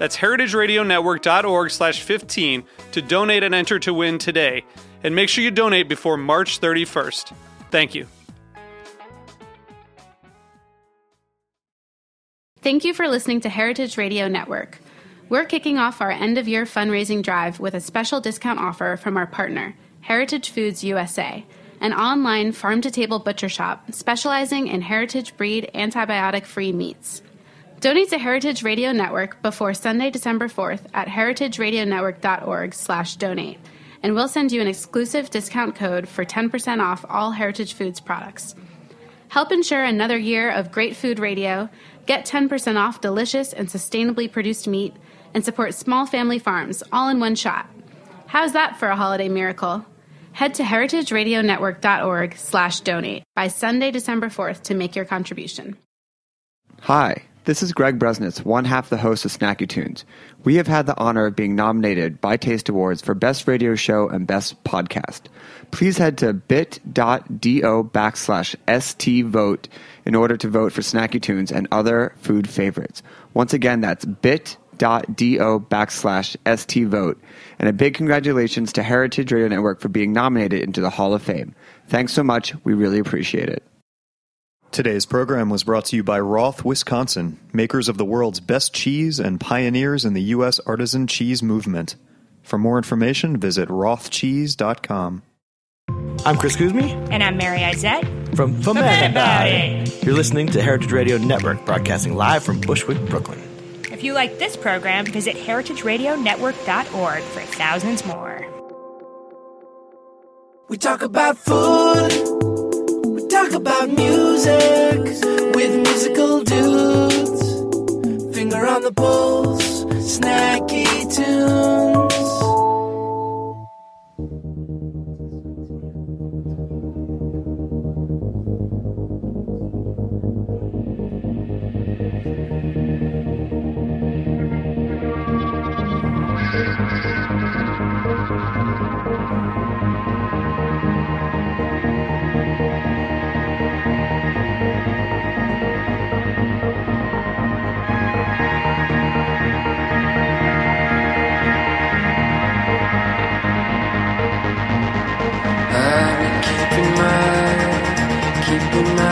That's heritageradionetwork.org slash 15 to donate and enter to win today. And make sure you donate before March 31st. Thank you. Thank you for listening to Heritage Radio Network. We're kicking off our end of year fundraising drive with a special discount offer from our partner, Heritage Foods USA, an online farm to table butcher shop specializing in heritage breed antibiotic free meats. Donate to Heritage Radio Network before Sunday, December 4th at heritageradionetwork.org/donate, and we'll send you an exclusive discount code for 10% off all Heritage Foods products. Help ensure another year of great food radio, get 10% off delicious and sustainably produced meat, and support small family farms all in one shot. How's that for a holiday miracle? Head to heritageradionetwork.org/donate by Sunday, December 4th to make your contribution. Hi, this is Greg Bresnitz, one half the host of Snacky Tunes. We have had the honor of being nominated by Taste Awards for Best Radio Show and Best Podcast. Please head to bit.do backslash stvote in order to vote for Snacky Tunes and other food favorites. Once again, that's bit.do backslash stvote. And a big congratulations to Heritage Radio Network for being nominated into the Hall of Fame. Thanks so much. We really appreciate it. Today's program was brought to you by Roth, Wisconsin, makers of the world's best cheese and pioneers in the U.S. artisan cheese movement. For more information, visit rothcheese.com. I'm Chris Cuzme. And I'm Mary Izett. From Fuhmentaboudit. You're listening to Heritage Radio Network, broadcasting live from Bushwick, Brooklyn. If you like this program, visit heritageradionetwork.org for thousands more. We talk about food. Talk about music with musical dudes. Finger on the pulse, snacky tunes.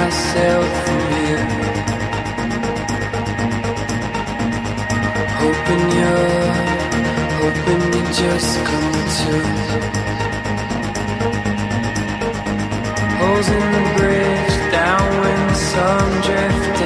Myself from you. Hoping you're, hoping you just come to. Holes in the bridge, downwind, some drifting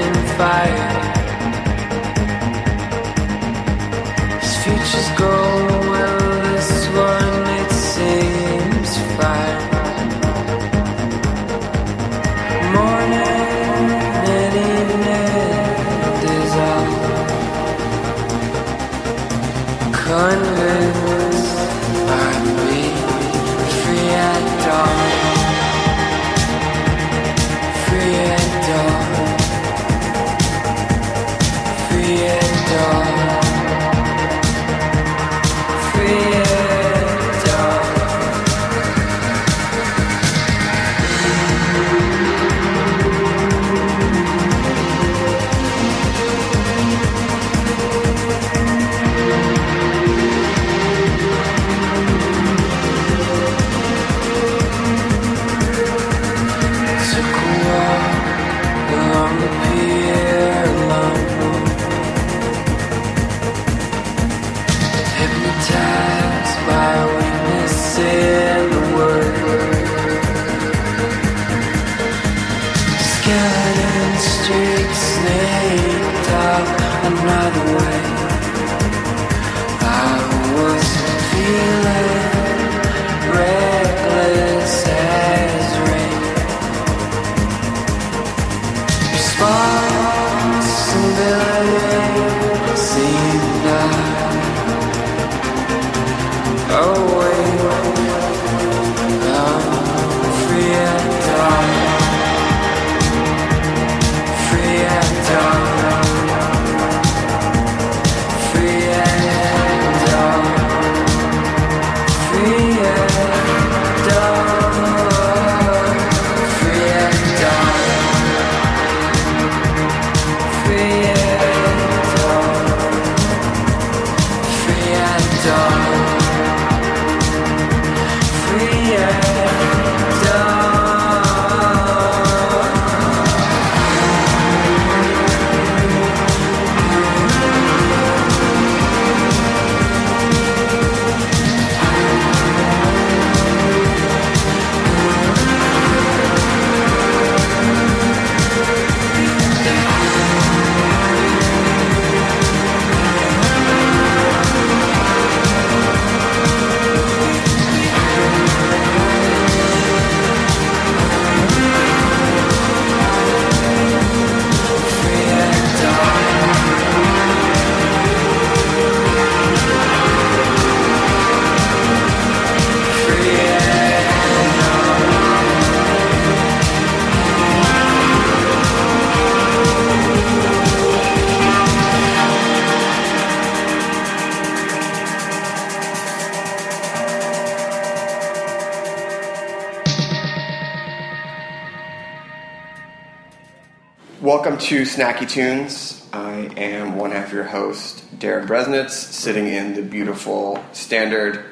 to Snacky Tunes. I am one half your host, Darin Bresnitz, sitting in the beautiful Standard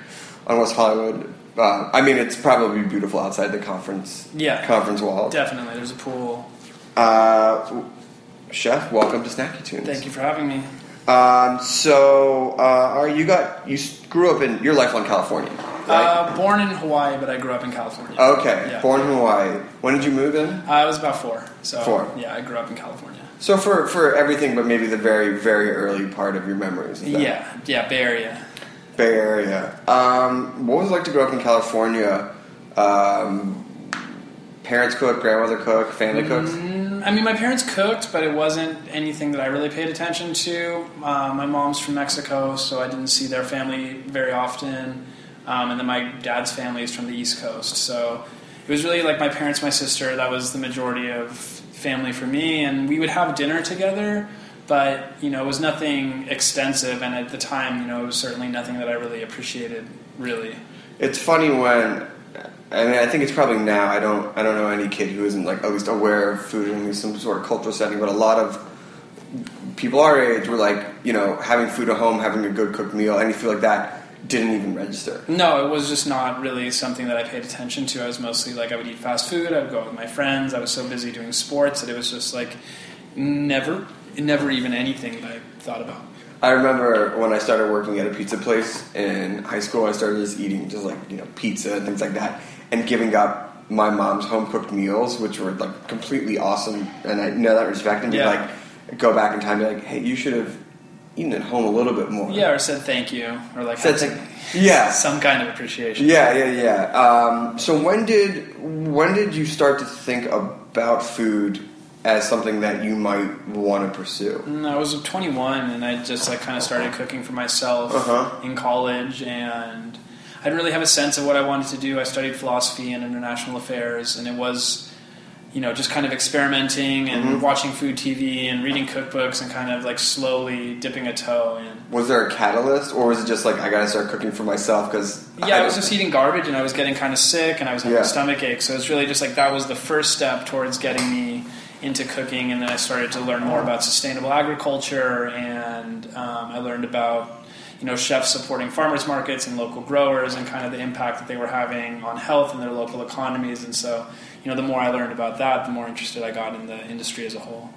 on West Hollywood. Uh, I mean, it's probably beautiful outside the conference Yeah. conference wall. Definitely. There's a pool. Uh, Chef, welcome to Snacky Tunes. Thank you for having me. Um, so, uh, are you got you grew up in your lifelong California, right? Uh, born in Hawaii, but I grew up in California. okay, yeah. born in Hawaii. When did you move in? Uh, I was about four. So Four. Yeah, I grew up in California. So for for everything, but maybe the very very early part of your memories. Yeah, yeah, Bay Area. Bay Area. Um, what was it like to grow up in California? Um, parents cook, grandmother cook, family cooks. I mean, my parents cooked, but it wasn't anything that I really paid attention to. Uh, my mom's from Mexico, so I didn't see their family very often. Um, and then my dad's family is from the East Coast, so it was really like my parents, my sister. That was the majority of family for me, and we would have dinner together. But you know, it was nothing extensive, and at the time, you know, it was certainly nothing that I really appreciated. Really, It's funny when. I mean, I think it's probably now. I don't. I don't know any kid who isn't like at least aware of food in some sort of cultural setting. But a lot of people our age were like, you know, having food at home, having a good cooked meal, anything like that didn't even register. No, it was just not really something that I paid attention to. I was mostly like I would eat fast food. I would go out with my friends. I was so busy doing sports that it was just like never, never even anything that I thought about. I remember when I started working at a pizza place in high school, I started just eating just like, you know, pizza and things like that and giving up my mom's home cooked meals, which were like completely awesome. And I know that respect and Yeah. like, go back in time and be like, hey, you should have eaten at home a little bit more. Yeah, or said thank you, or like Said thank- yeah. some kind of appreciation. Yeah, yeah, yeah. Um, so when did when did you start to think about food as something that you might want to pursue? I was 21, and I just like kind of started cooking for myself Uh-huh. in college, and I didn't really have a sense of what I wanted to do. I studied philosophy and international affairs, and it was, you know, just kind of experimenting and Mm-hmm. watching food TV and reading cookbooks and kind of like slowly dipping a toe in. Was there a catalyst, or was it just like I got to start cooking for myself? Because Yeah, I was just eating garbage and I was getting kind of sick and I was having Yeah. a stomach ache. So it's really just like that was the first step towards getting me into cooking. And then I started to learn more about sustainable agriculture and um, I learned about you know chefs supporting farmers markets and local growers and kind of the impact that they were having on health and their local economies. And so you know the more I learned about that, the more interested I got in the industry as a whole.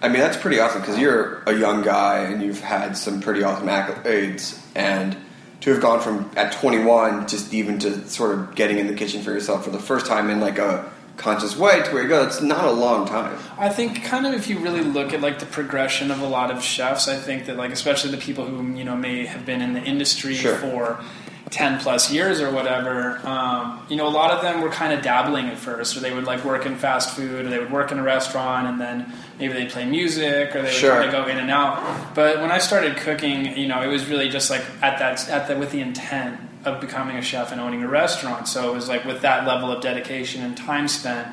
I mean, that's pretty awesome because you're a young guy and you've had some pretty awesome accolades. And to have gone from at 21 just even to sort of getting in the kitchen for yourself for the first time in like a conscious way to where you go, it's not a long time. I think kind of if you really look at like the progression of a lot of chefs, I think that like especially the people who you know may have been in the industry Sure. for ten plus years or whatever, um, you know, a lot of them were kind of dabbling at first, or they would like work in fast food, or they would work in a restaurant, and then maybe they'd play music, or they would Sure. kind of go in and out. But when I started cooking, you know, it was really just like at that at the with the intent of becoming a chef and owning a restaurant. So it was like with that level of dedication and time spent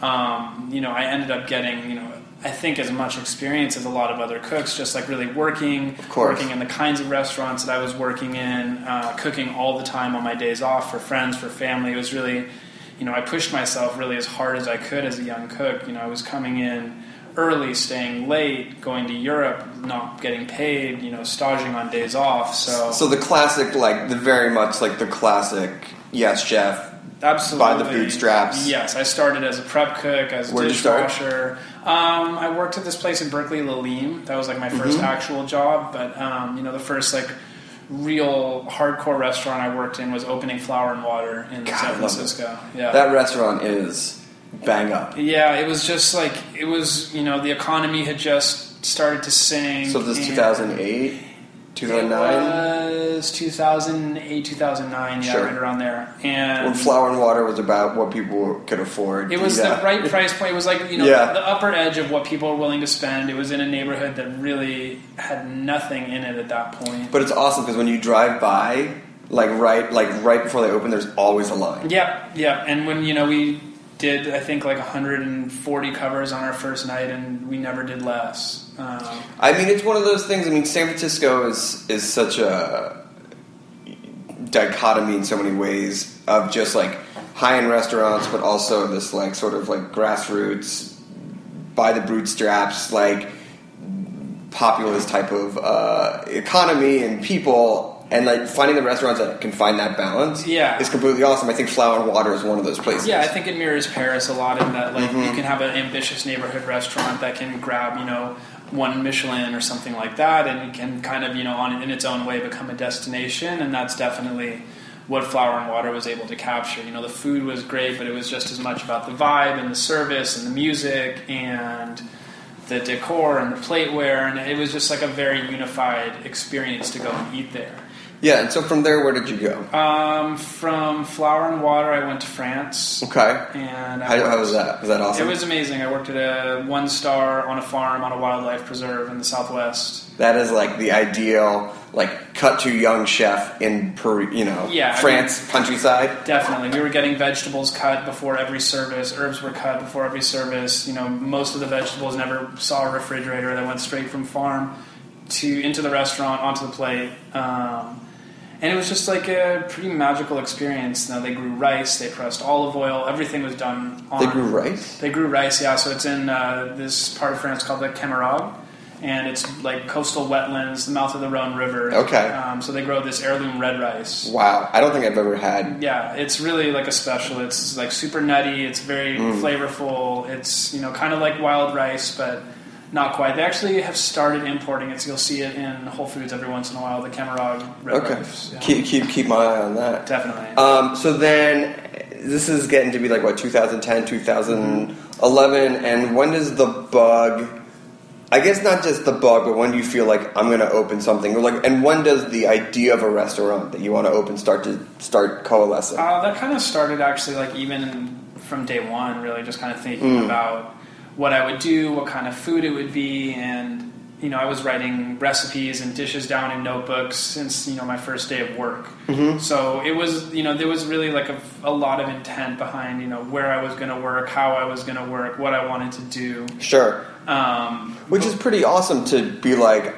um, you know, I ended up getting, you know, I think as much experience as a lot of other cooks, just like really working, working in the kinds of restaurants that I was working in, uh, cooking all the time on my days off for friends, for family. It was really, you know, I pushed myself really as hard as I could as a young cook. You know, I was coming in early, staying late, going to Europe, not getting paid, you know, staging on days off. So, So the classic, like the very much like the classic, yes, chef, Absolutely. by the bootstraps. Yes, I started as a prep cook, as a Where'd you start? dishwasher. Um, I worked at this place in Berkeley, Lalime. That was like my 1st Mhm. actual job. But um, you know, the first like real hardcore restaurant I worked in was opening Flour and Water in God, San. Francisco. Yeah, That restaurant is bang up. yeah, it was just like it was. You know, the economy had just started to sing. So this is and 2008, It 2009. was 2008, 2009, yeah, Sure. right around there. And When flour and water was about what people could afford. It was Yeah. the right price point. It was like you know Yeah. the, the upper edge of what people were willing to spend. It was in a neighborhood that really had nothing in it at that point. But it's awesome because when you drive by, like right, like right before they open, there's always a line. Yep, yep. And when you know we did, I think like 140 covers on our first night, and we never did less. Um, I mean, it's one of those things. I mean, San Francisco is is such a dichotomy in so many ways of just like high end restaurants, but also this like sort of like grassroots, by the bootstraps, like populist type of uh, economy and people. And like finding the restaurants that can find that balance, Yeah. is completely awesome. I think Flour and Water is one of those places. Yeah, I think it mirrors Paris a lot in that like Mhm. you can have an ambitious neighborhood restaurant that can grab you know one Michelin or something like that, and it can kind of you know on in its own way become a destination, and that's definitely what Flour and Water was able to capture. You know, the food was great, but it was just as much about the vibe and the service and the music and the decor and the plateware, and it was just like a very unified experience to go and eat there. Yeah. And so from there, where did you go? Um, from Flour and Water, I went to France. Okay. And How, how was that? Was that awesome? It was amazing. I worked at a one star on a farm on a wildlife preserve in the southwest. That is like the ideal, like cut to young chef in Peru, you know, Yeah, I France countryside. Definitely, we were getting vegetables cut before every service. Herbs were cut before every service. You know, most of the vegetables never saw a refrigerator. They went straight from farm to into the restaurant onto the plate. Um, and it was just like a pretty magical experience. Now they grew rice, they pressed olive oil. Everything was done. on... They grew rice. They grew rice, yeah. So it's in uh, this part of France called the Camargue, and it's like coastal wetlands, the mouth of the Rhone River. Okay. Um, so they grow this heirloom red rice. Wow, I don't think I've ever had. Yeah, it's really like a special. It's like super nutty. It's very Mm. flavorful. It's you know kind of like wild rice, but not quite. They actually have started importing it. So you'll see it in Whole Foods every once in a while. The red Okay. Yeah. keep keep keep my eye on that. Definitely. Um, so then, this is getting to be like what 2010, 2011, and when does the bug? I guess not just the bug, but when do you feel like I'm going to open something, or like, and when does the idea of a restaurant that you want to open start to start coalescing? Uh, that kind of started actually like even from day one, really just kind of thinking Mm. about what I would do, what kind of food it would be, and you know I was writing recipes and dishes down in notebooks since you know my first day of work. Mhm. So it was you know there was really like a, a lot of intent behind you know where I was going to work, how I was going to work, what I wanted to do. Sure. Um, Which is pretty awesome to be like,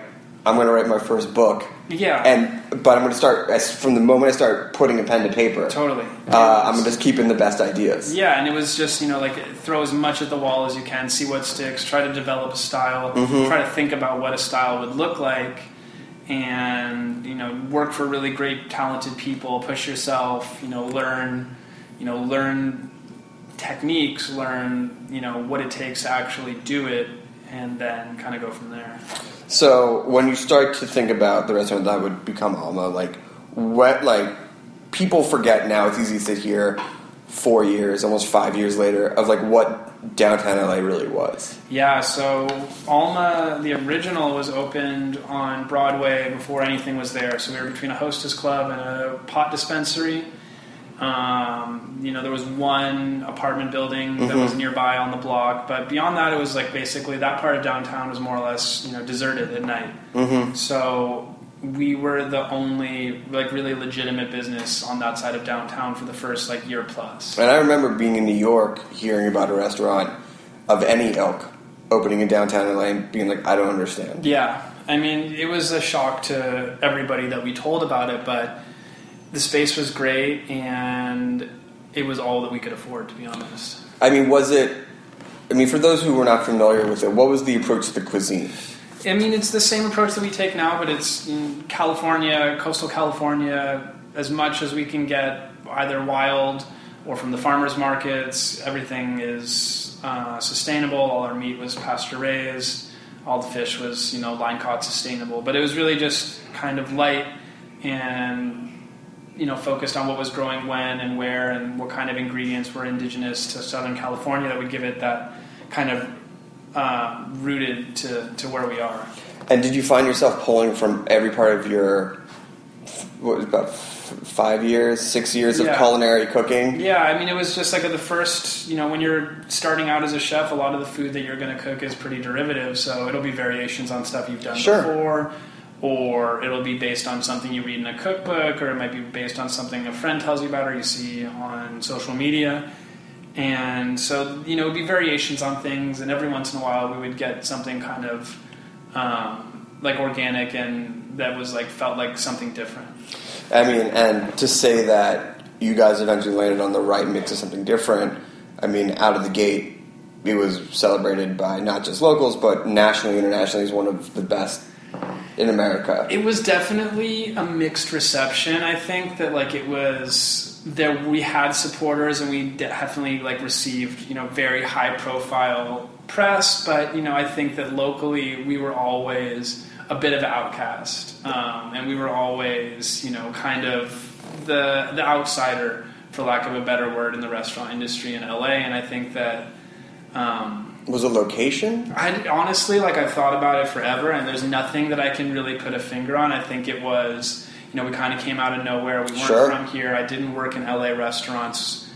I'm going to write my first book. Yeah. And but I'm going to start as, from the moment I start putting a pen to paper. Totally. Uh, I'm just keeping the best ideas. Yeah, and it was just you know like throw as much at the wall as you can, see what sticks, try to develop a style, Mhm. try to think about what a style would look like, and you know work for really great talented people, push yourself, you know learn, you know learn techniques, learn you know what it takes to actually do it, and then kind of go from there. So when you start to think about the restaurant that would become Alma, like what, like people forget now. It's easy to sit here four years, almost five years later, of like what downtown LA really was. Yeah, so Alma, the original, was opened on Broadway before anything was there. So we were between a hostess club and a pot dispensary. Um, you know, there was one apartment building that Mhm. was nearby on the block, but beyond that, it was like basically that part of downtown was more or less you know deserted at night. Mhm. So we were the only like really legitimate business on that side of downtown for the first like year plus. And I remember being in New York, hearing about a restaurant of any ilk opening in downtown LA, and being like, I don't understand. Yeah, I mean, it was a shock to everybody that we told about it, but the space was great and it was all that we could afford, to be honest. I mean, was it? I mean, for those who were not familiar with it, what was the approach to the cuisine? I mean, it's the same approach that we take now, but it's in California, coastal California, as much as we can get either wild or from the farmers markets. Everything is uh, sustainable. All our meat was pasture raised. All the fish was you know line caught sustainable. But it was really just kind of light and you know focused on what was growing when and where and what kind of ingredients were indigenous to Southern California that would give it that kind of uh, rooted to, to where we are. And did you find yourself pulling from every part of your what was about five years, six years of Yeah. culinary cooking? Yeah, I mean, it was just like the first, you know, when you're starting out as a chef, a lot of the food that you're going to cook is pretty derivative. So it'll be variations on stuff you've done Sure. before, or it'll be based on something you read in a cookbook, or it might be based on something a friend tells you about or you see on social media. And so, you know, it would be variations on things, and every once in a while we would get something kind of um, like organic and that was like felt like something different. I mean, and to say that you guys eventually landed on the right mix of something different, I mean, out of the gate, it was celebrated by not just locals, but nationally, internationally, as one of the best in America. It was definitely a mixed reception. I think that like it was there. We had supporters, and we definitely like received you know very high profile press. But you know, I think that locally we were always a bit of an outcast, um, and we were always you know kind of the the outsider, for lack of a better word, in the restaurant industry in LA. And I think that. Um, was a location? I honestly like I've thought about it forever, and there's nothing that I can really put a finger on. I think it was, you know, we kind of came out of nowhere. We weren't Sure. from here. I didn't work in LA restaurants.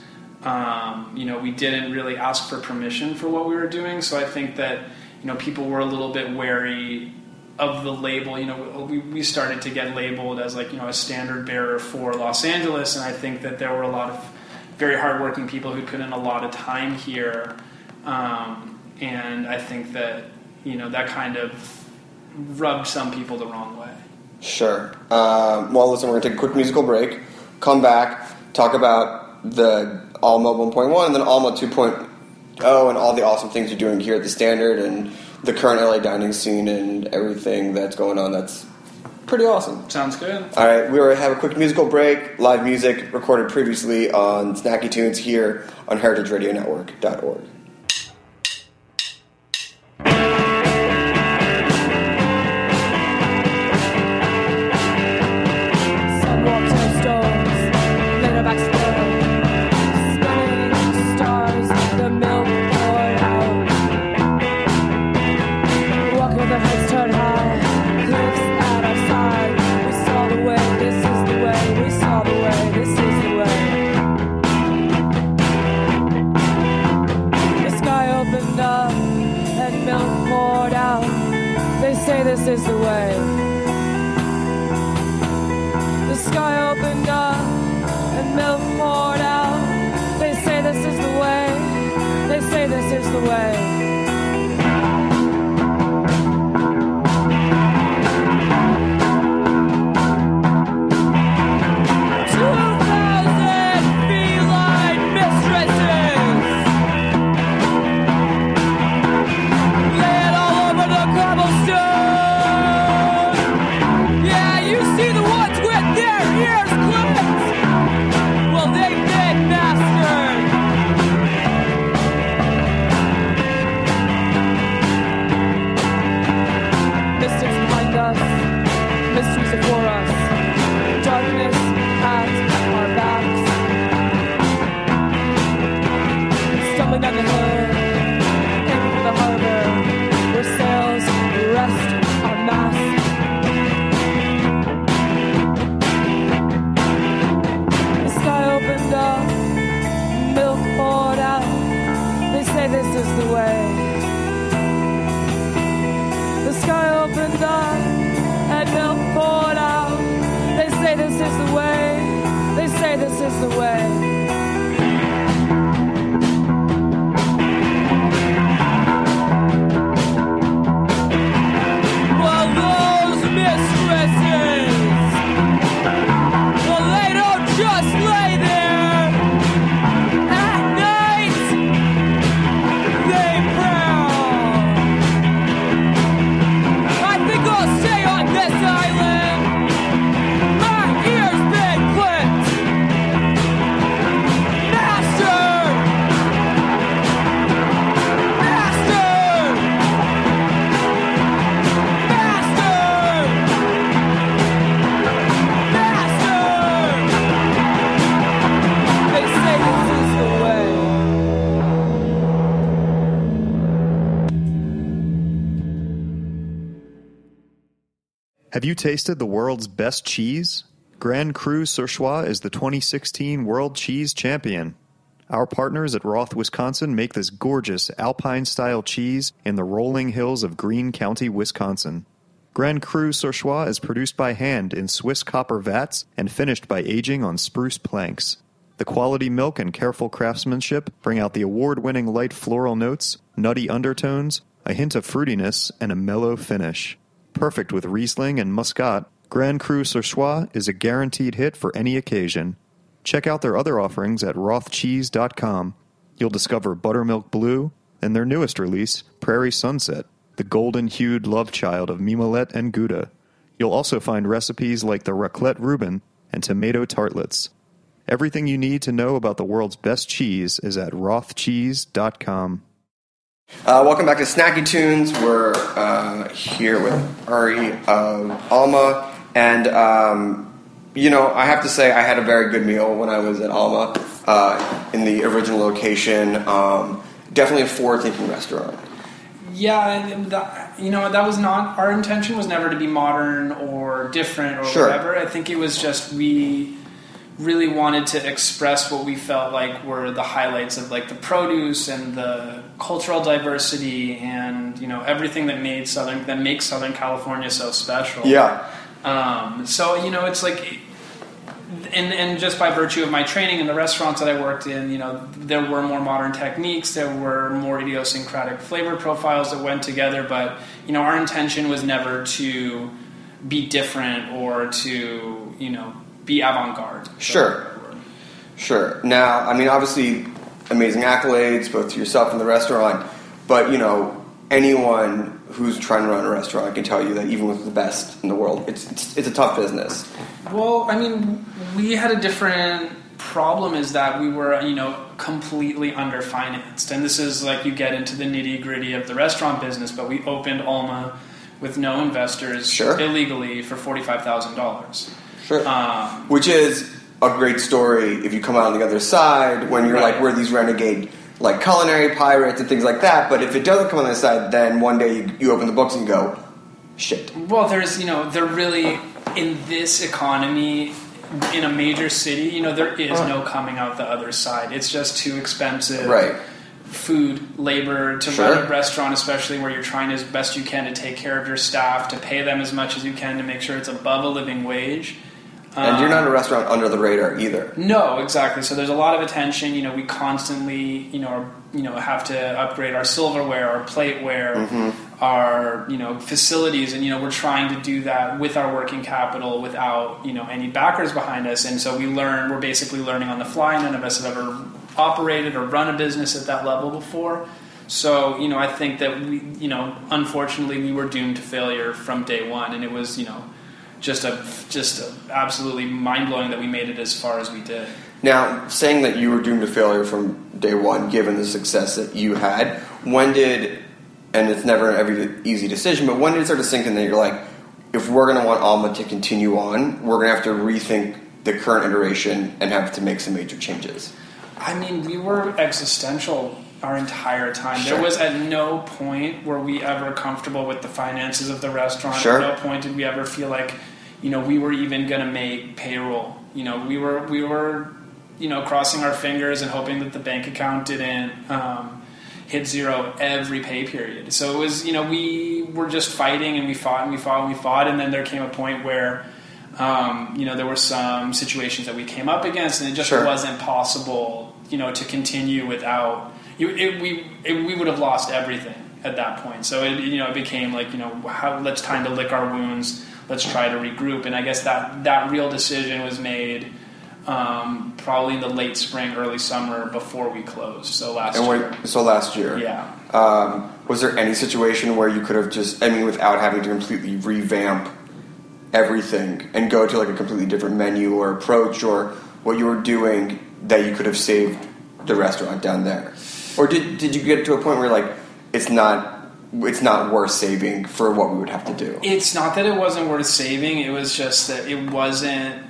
Um, you know, we didn't really ask for permission for what we were doing. So I think that you know people were a little bit wary of the label. You know, we, we started to get labeled as like you know a standard bearer for Los Angeles, and I think that there were a lot of very hardworking people who put in a lot of time here. Um, and I think that you know that kind of rubbed some people the wrong way. Sure. Um, well, listen, we're going to take a quick musical break, come back, talk about the Alma 1.1 and then Alma 2.0 and all the awesome things you're doing here at the Standard and the current LA dining scene and everything that's going on. That's pretty awesome. Sounds good. All right, we will have a quick musical break. Live music recorded previously on Snacky Tunes here on heritageradionetwork.org. tasted the world's best cheese? Grand Cru Surchoix is the 2016 World Cheese Champion. Our partners at Roth, Wisconsin make this gorgeous alpine style cheese in the rolling hills of Green County, Wisconsin. Grand Cru Surchoix is produced by hand in Swiss copper vats and finished by aging on spruce planks. The quality milk and careful craftsmanship bring out the award winning light floral notes, nutty undertones, a hint of fruitiness, and a mellow finish. Perfect with Riesling and Muscat, Grand Cru Surchoix is a guaranteed hit for any occasion. Check out their other offerings at rothcheese.com. You'll discover Buttermilk Blue and their newest release, Prairie Sunset, the golden hued love child of Mimolette and Gouda. You'll also find recipes like the raclette Reuben and tomato tartlets. Everything you need to know about the world's best cheese is at rothcheese.com. Uh, welcome back to Snacky Tunes. We're uh, here with Ari of Alma, and um, you know, I have to say, I had a very good meal when I was at Alma uh, in the original location. Um, definitely a forward-thinking restaurant. Yeah, and that, you know that was not our intention. Was never to be modern or different or Sure. whatever. I think it was just we really wanted to express what we felt like were the highlights of like the produce and the cultural diversity and you know everything that made southern that makes Southern California so special. Yeah. Um, so you know, it's like, and and just by virtue of my training in the restaurants that I worked in, you know, there were more modern techniques, there were more idiosyncratic flavor profiles that went together. But you know, our intention was never to be different or to you know be avant-garde. Sure. Sure. Now, I mean, obviously, amazing accolades both to yourself and the restaurant, but you know, anyone who's trying to run a restaurant can tell you that even with the best in the world, it's it's, it's a tough business. Well, I mean, we had a different problem is that we were, you know, completely underfinanced. And this is like you get into the nitty gritty of the restaurant business, but we opened Alma with no investors Sure. illegally for $45,000. Sure. Um, Which is a great story if you come out on the other side when you're Right. like, we're these renegade like culinary pirates and things like that. But if it doesn't come on the other side, then one day you, you open the books and go, shit. Well, there's, you know, they're really, in this economy, in a major city, you know, there is no coming out the other side. It's just too expensive. Right. Food, labor to Sure. run a restaurant, especially where you're trying as best you can to take care of your staff, to pay them as much as you can to make sure it's above a living wage. And you're Um, not a restaurant under the radar either. No, exactly. So there's a lot of attention. You know, we constantly, you know, are, you know, have to upgrade our silverware, our plateware, Mm-hmm. our, you know, facilities, and you know, we're trying to do that with our working capital, without you know any backers behind us. And so we learn. We're basically learning on the fly. None of us have ever operated or run a business at that level before. So you know, I think that we, you know, unfortunately, we were doomed to failure from day one, and it was, you know. Just a, just absolutely mind blowing that we made it as far as we did. Now, saying that you were doomed to failure from day one, given the success that you had, when did, and it's never an every easy decision, but when did it start to sink in that you're like, if we're going to want Alma to continue on, we're going to have to rethink the current iteration and have to make some major changes? I mean, we were existential our entire time. Sure. There was at no point were we ever comfortable with the finances of the restaurant. Sure. At no point did we ever feel like, you know, we were even going to make payroll. You know, we were we were, you know, crossing our fingers and hoping that the bank account didn't um, hit zero every pay period. So it was, you know, we were just fighting and we fought and we fought and we fought, and then there came a point where. Um, you know, there were some situations that we came up against, and it just Sure. wasn't possible, you know, to continue without you. It, we it, we would have lost everything at that point. So it you know it became like you know how let's time to lick our wounds. Let's try to regroup. And I guess that that real decision was made um, probably in the late spring, early summer before we closed. So last And year. so last year, Yeah. Um, was there any situation where you could have just, I mean, without having to completely revamp everything and go to like a completely different menu or approach or what you were doing that you could have saved the restaurant down there? Or did, did you get to a point where like it's not it's not worth saving for what we would have to do? It's not that it wasn't worth saving. It was just that it wasn't.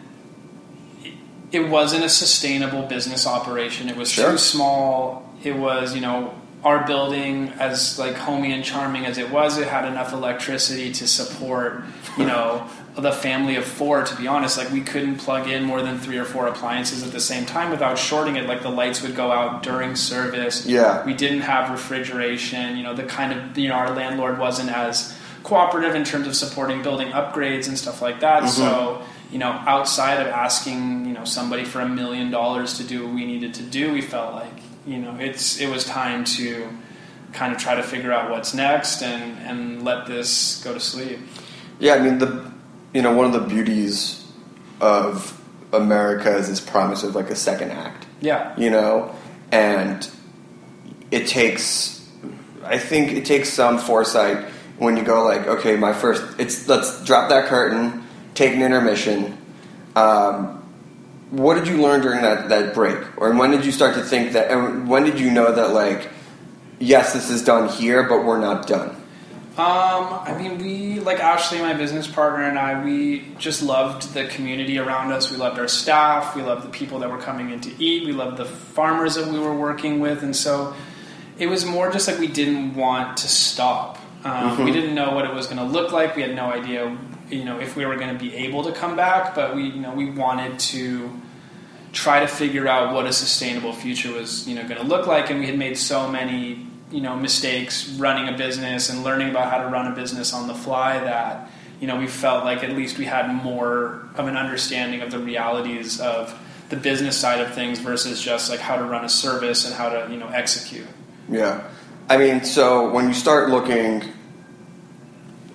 It wasn't a sustainable business operation. It was Sure. too small. It was, you know, our building, as like homey and charming as it was, it had enough electricity to support, you know, the family of four. To be honest, like we couldn't plug in more than three or four appliances at the same time without shorting it. Like the lights would go out during service. Yeah. we didn't have refrigeration. You know, the kind of you know our landlord wasn't as cooperative in terms of supporting building upgrades and stuff like that. Mm-hmm. So you know, outside of asking you know somebody for a million dollars to do what we needed to do, we felt like you know it's it was time to kind of try to figure out what's next and and let this go to sleep. Yeah, I mean the you know one of the beauties of America is this promise of like a second act. Yeah. You know, and it takes I think it takes some foresight when you go like, okay, my first it's let's drop that curtain, take an intermission. Um, what did you learn during that, that break? Or when did you start to think that and when did you know that like yes, this is done here, but we're not done? Um, I mean, we like Ashley, my business partner, and I. We just loved the community around us. We loved our staff. We loved the people that were coming in to eat. We loved the farmers that we were working with, and so it was more just like we didn't want to stop. Um, We didn't know what it was going to look like. We had no idea, you know, if we were going to be able to come back. But we, you know, we wanted to try to figure out what a sustainable future was, you know, going to look like. And we had made so many, you know, mistakes running a business and learning about how to run a business on the fly that, you know, we felt like at least we had more of an understanding of the realities of the business side of things versus just like how to run a service and how to, you know, execute. Yeah. I mean, so when you start looking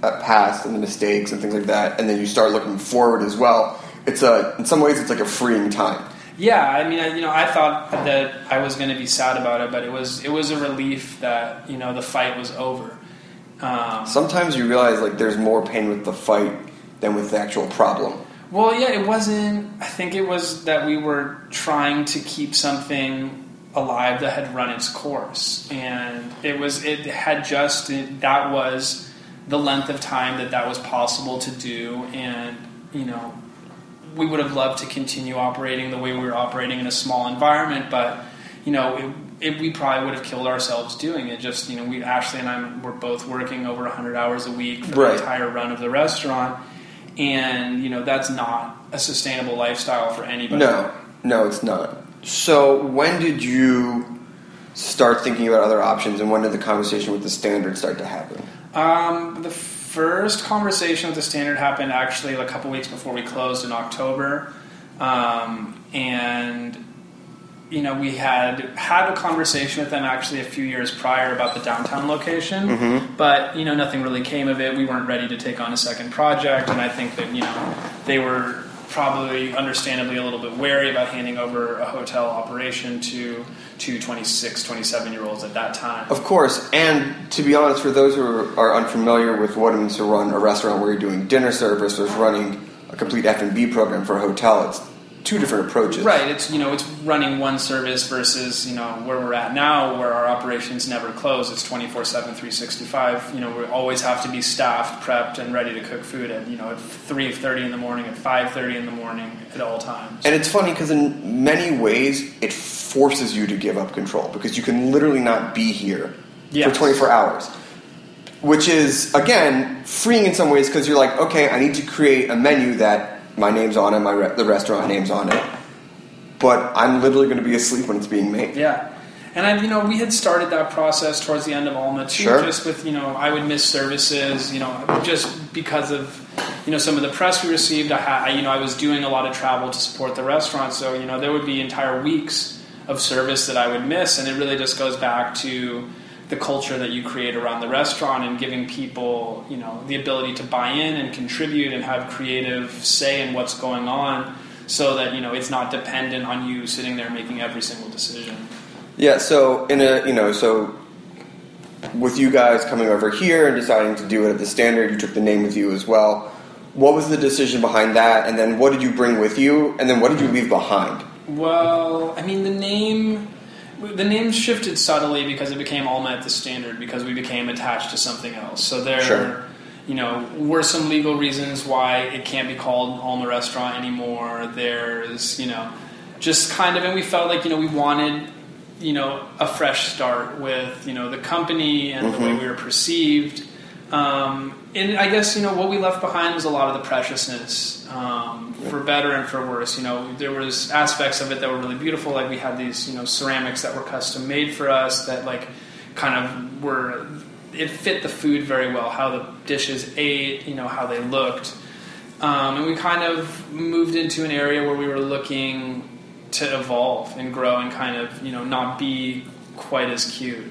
at past and the mistakes and things like that, and then you start looking forward as well, it's a in some ways it's like a freeing time. Yeah, I mean, I, you know, I thought that I was going to be sad about it, but it was it was a relief that you know the fight was over. Um, Sometimes you realize like there's more pain with the fight than with the actual problem. well, yeah, it wasn't. I think it was that we were trying to keep something alive that had run its course, and it was it had just that was the length of time that that was possible to do, and you know we would have loved to continue operating the way we were operating in a small environment, but you know, it, it, we probably would have killed ourselves doing it. Just you know, we Ashley and I were both working over 100 hours a week for Right. the entire run of the restaurant, and you know, that's not a sustainable lifestyle for anybody. No, no, it's not. So when did you start thinking about other options, and when did the conversation with the standard start to happen? Um, the first conversation with the standard happened actually a couple weeks before we closed in October, um, and you know we had had a conversation with them actually a few years prior about the downtown location, but you know nothing really came of it. We weren't ready to take on a second project, and I think that you know they were probably understandably a little bit wary about handing over a hotel operation to to 26 27 year olds at that time. Of course, and to be honest, for those who are unfamiliar with what it means to run a restaurant where you're doing dinner service versus running a complete F and B program for a hotel, it's two different approaches. Right. It's you know it's running one service versus you know where we're at now, where our operations never close. It's 24/7, 365. You know we always have to be staffed, prepped, and ready to cook food at you know at 3:30 in the morning, at 5:30 in the morning, at all times. And it's funny because in many ways it forces you to give up control because you can literally not be here Yes. for 24 hours. Which is again freeing in some ways because you're like, okay, I need to create a menu that my name's on it, my re- the restaurant name's on it, but I'm literally going to be asleep when it's being made. Yeah. And I, you know, we had started that process towards the end of Alma too, Sure. just with you know, I would miss services, you know, just because of you know some of the press we received. I, ha- I you know, I was doing a lot of travel to support the restaurant, so you know, there would be entire weeks of service that I would miss, and it really just goes back to the culture that you create around the restaurant and giving people, you know, the ability to buy in and contribute and have creative say in what's going on, so that you know it's not dependent on you sitting there making every single decision. Yeah, so in a you know, so with you guys coming over here and deciding to do it at the standard, you took the name with you as well. What was the decision behind that? And then what did you bring with you? And then what did you leave behind? Well, I mean, the name the name shifted subtly because it became Alma at the Standard because we became attached to something else. So there, Sure. you know, were some legal reasons why it can't be called Alma Restaurant anymore. There's, you know, just kind of, and we felt like you know we wanted you know, a fresh start with you know the company and the way mm-hmm. we were perceived. Um, and I guess you know what we left behind was a lot of the preciousness, um, for better and for worse. You know, there was aspects of it that were really beautiful, like we had these you know ceramics that were custom made for us that like kind of were it fit the food very well, how the dishes ate, you know, how they looked. Um, and we kind of moved into an area where we were looking to evolve and grow and kind of, you know, not be quite as cute.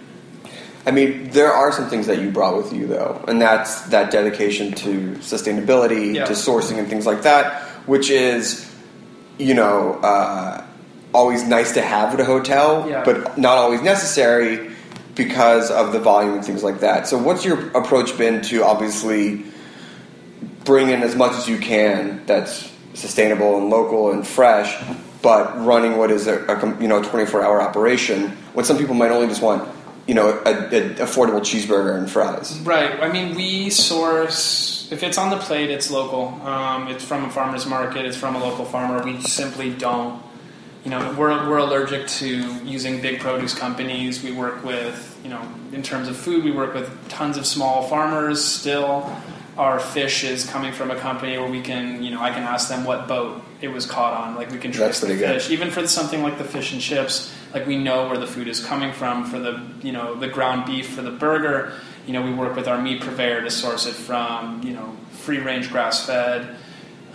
I mean, there are some things that you brought with you, though, and that's that dedication to sustainability, Yeah. to sourcing, and things like that, which is, you know, uh, always nice to have at a hotel, Yeah. but not always necessary because of the volume and things like that. So, what's your approach been to obviously bring in as much as you can that's sustainable and local and fresh, but running what is a, a you know 24 hour operation when some people might only just want you know a, a affordable cheeseburger and fries. Right. I mean, we source, if it's on the plate, it's local. Um, it's from a farmer's market, it's from a local farmer. We simply don't, you know, we're, we're allergic to using big produce companies. We work with, you know, in terms of food, we work with tons of small farmers still. Our fish is coming from a company where we can, you know, I can ask them what boat it was caught on. Like we can trace the good. fish. Even for something like the fish and chips, like we know where the food is coming from. For the, you know, the ground beef for the burger, you know, we work with our meat purveyor to source it from, you know, free range grass fed.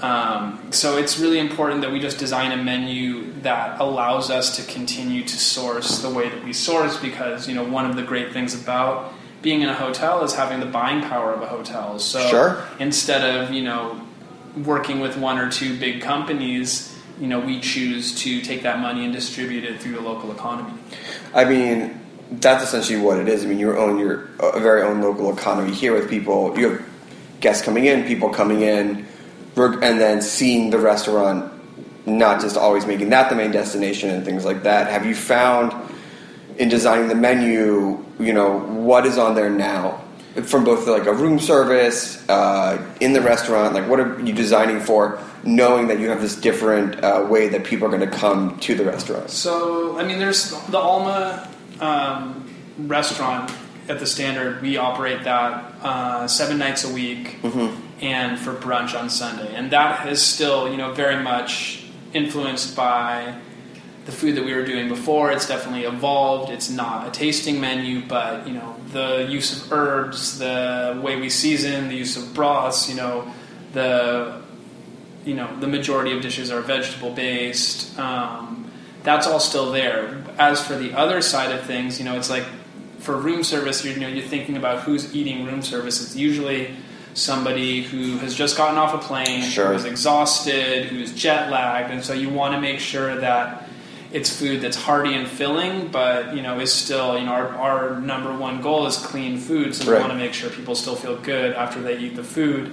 Um, so it's really important that we just design a menu that allows us to continue to source the way that we source because, you know, one of the great things about being in a hotel is having the buying power of a hotel. So Sure. instead of, you know, working with one or two big companies, you know, we choose to take that money and distribute it through the local economy. I mean, that's essentially what it is. I mean, you own your a very own local economy here with people. You have guests coming in, people coming in, and then seeing the restaurant. Not just always making that the main destination and things like that. Have you found in designing the menu, you know, what is on there now from both like a room service uh, in the restaurant? Like, what are you designing for, knowing that you have this different uh, way that people are going to come to the restaurant? So, I mean, there's the Alma um, restaurant at the Standard. We operate that uh, seven nights a week, and for brunch on Sunday. And that is still, you know, very much influenced by the food that we were doing before. It's definitely evolved. It's not a tasting menu, but you know, the use of herbs, the way we season, the use of broths, you know, the you know the majority of dishes are vegetable based. Um, that's all still there. As for the other side of things, you know, it's like for room service, you're, you know, you're thinking about who's eating room service. It's usually somebody who has just gotten off a plane, Sure. who is exhausted, who's jet lagged, and so you want to make sure that it's food that's hearty and filling, but you know is still you know our, our number one goal is clean food, so we Right. want to make sure people still feel good after they eat the food.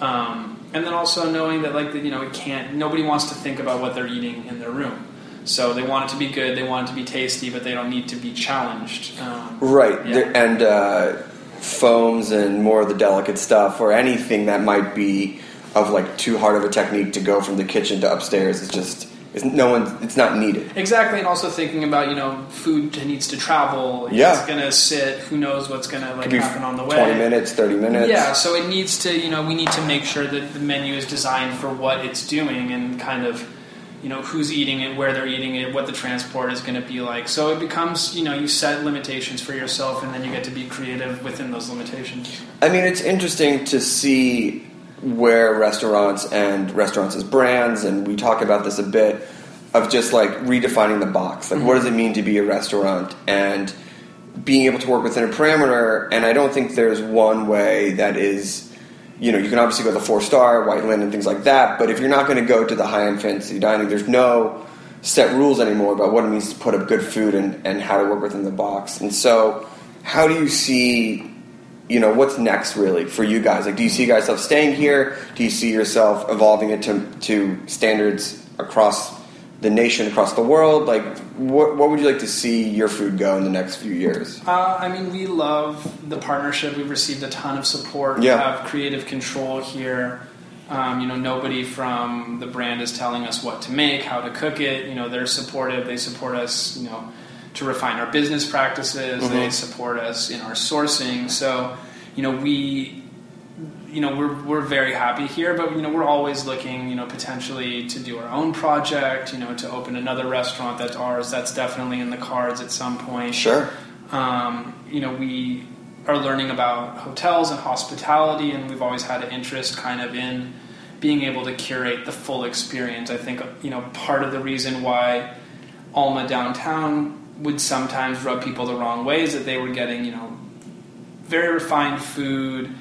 Um, and then also knowing that like you know it can't nobody wants to think about what they're eating in their room so they want it to be good they want it to be tasty but they don't need to be challenged um, Right, Yeah. There- and uh, foams and more of the delicate stuff, or anything that might be of like too hard of a technique to go from the kitchen to upstairs is just is no one. It's not needed. exactly and also thinking about you know food needs to travel Yeah. it's gonna sit who knows what's gonna like happen on the way twenty minutes, thirty minutes. Yeah, so it needs to, you know, we need to make sure that the menu is designed for what it's doing and kind of, you know, who's eating it, where they're eating it, what the transport is going to be like. So it becomes, you know, you set limitations for yourself and then you get to be creative within those limitations. I mean, it's interesting to see where restaurants and restaurants as brands, and we talk about this a bit, of just like redefining the box. Like, what does it mean to be a restaurant? And being able to work within a parameter. And I don't think there's one way that is, you know, you can obviously go to the four star, white linen, and things like that. But if you're not going to go to the high end fancy dining, there's no set rules anymore about what it means to put up good food and, and how to work within the box. And so, how do you see you know what's next really for you guys like do you see yourself staying here do you see yourself evolving it to, to standards across the nation across the world like what, what would you like to see your food go in the next few years Uh, I mean, we love the partnership. We've received a ton of support. Yeah. We have creative control here. Um, you know, nobody from the brand is telling us what to make, how to cook it. You know, they're supportive. They support us. You know, to refine our business practices. Mhm. They support us in our sourcing. So, you know, we, you know, we're we're very happy here, but you know, we're always looking, you know, potentially to do our own project. You know, to open another restaurant that's ours. That's definitely in the cards at some point. Sure. Um, you know, we are learning about hotels and hospitality, and we've always had an interest kind of in being able to curate the full experience. I think, you know, part of the reason why Alma downtown would sometimes rub people the wrong way is that they were getting, you know, very refined food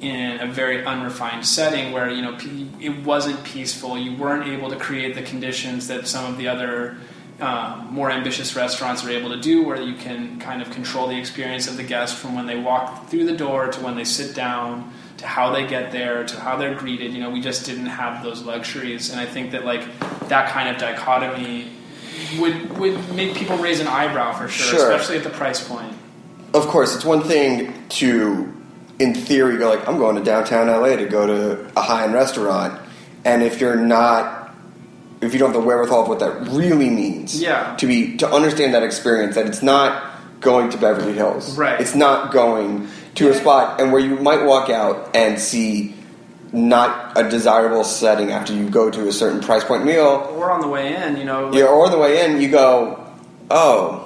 in a very unrefined setting where, you know, it wasn't peaceful. You weren't able to create the conditions that some of the other um, more ambitious restaurants are able to do, where you can kind of control the experience of the guest from when they walk through the door to when they sit down to how they get there to how they're greeted. You know, we just didn't have those luxuries, and I think that like that kind of dichotomy would would make people raise an eyebrow for sure, Sure. especially at the price point. Of course, it's one thing to, in theory, go like, I'm going to downtown LA to go to a high end restaurant, and if you're not, if you don't have the wherewithal of what that really means, Yeah. to be to understand that experience, that it's not going to Beverly Hills, Right. It's not going to a spot, and where you might walk out and see not a desirable setting after you go to a certain price point meal, Or on the way in, you know, yeah, or on the way in, you go, oh.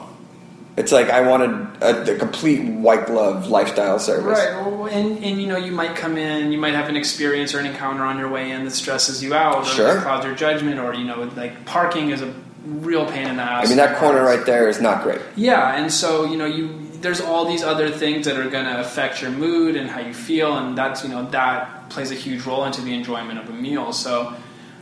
It's like I wanted a, a complete white glove lifestyle service. Right, well, and, and you know, you might come in, you might have an experience or an encounter on your way in that stresses you out, or Sure. clouds your judgment, or you know, like parking is a real pain in the ass. I mean, that corner right there is not great. Yeah, and so you know, you there's all these other things that are going to affect your mood and how you feel, and that's you know that plays a huge role into the enjoyment of a meal. So,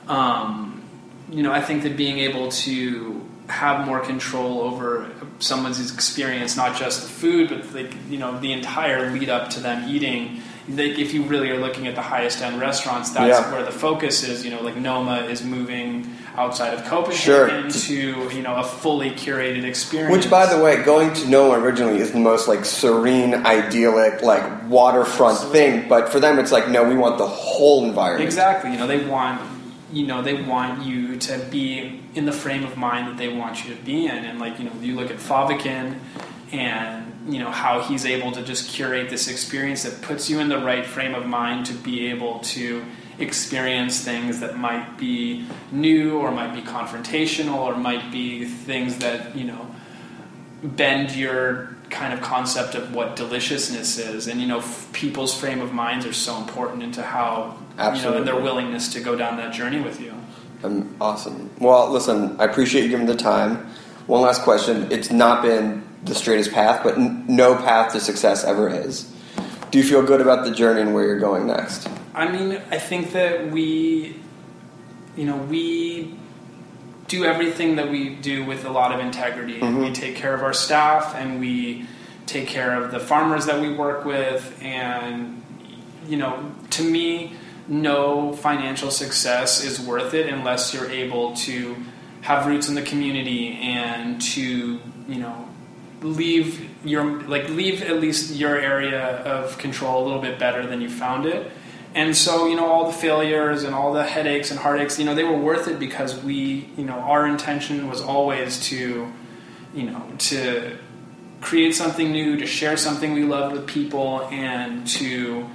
um, you know, I think that being able to have more control over someone's experience, not just the food, but like you know the entire lead up to them eating. Like if you really are looking at the highest end restaurants, that's Yeah. where the focus is. You know, like Noma is moving outside of Copenhagen Sure. into you know a fully curated experience. Which, by the way, going to Noma originally is the most like serene, idyllic, like waterfront thing. But for them, it's like, no, we want the whole environment. Exactly. You know, they want you know they want you to be in the frame of mind that they want you to be in, and like you know, you look at Fäviken and you know how he's able to just curate this experience that puts you in the right frame of mind to be able to experience things that might be new or might be confrontational or might be things that you know bend your kind of concept of what deliciousness is and you know f- people's frame of minds are so important into how you know Absolutely. and their willingness to go down that journey with you Um, awesome. Well, listen, I appreciate you giving the time. One last question. It's not been the straightest path, but n- no path to success ever is. Do you feel good about the journey and where you're going next? i mean i think that we you know we do everything that we do with a lot of integrity and we take care of our staff and we take care of the farmers that we work with and you know to me no financial success is worth it unless you're able to have roots in the community and to you know leave your like leave at least your area of control a little bit better than you found it. And so you know all the failures and all the headaches and heartaches you know they were worth it because we you know our intention was always to you know to create something new to share something we love with people and to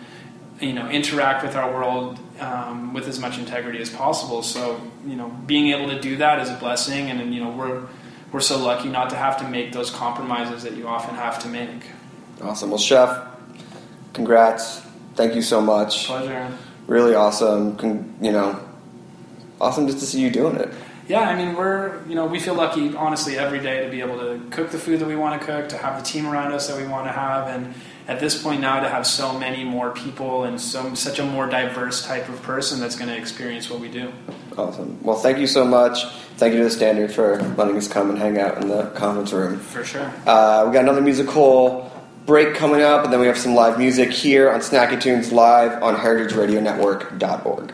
you know interact with our world um, with as much integrity as possible. So you know being able to do that is a blessing and, you know we're we're so lucky not to have to make those compromises that you often have to make Awesome. Well, Chef, congrats. Thank you so much. pleasure Really awesome. Con- you know, awesome just to see you doing it. yeah i mean we're you know we feel lucky honestly every day to be able to cook the food that we want to cook to have the team around us that we want to have and at this point now to have so many more people and so such a more diverse type of person that's going to experience what we do Awesome. Well, thank you so much. Thank you to the Standard for letting us come and hang out in the conference room. for sure Uh, we got another musical break coming up, and then we have some live music here on Snacky Tunes live on heritageradionetwork.org.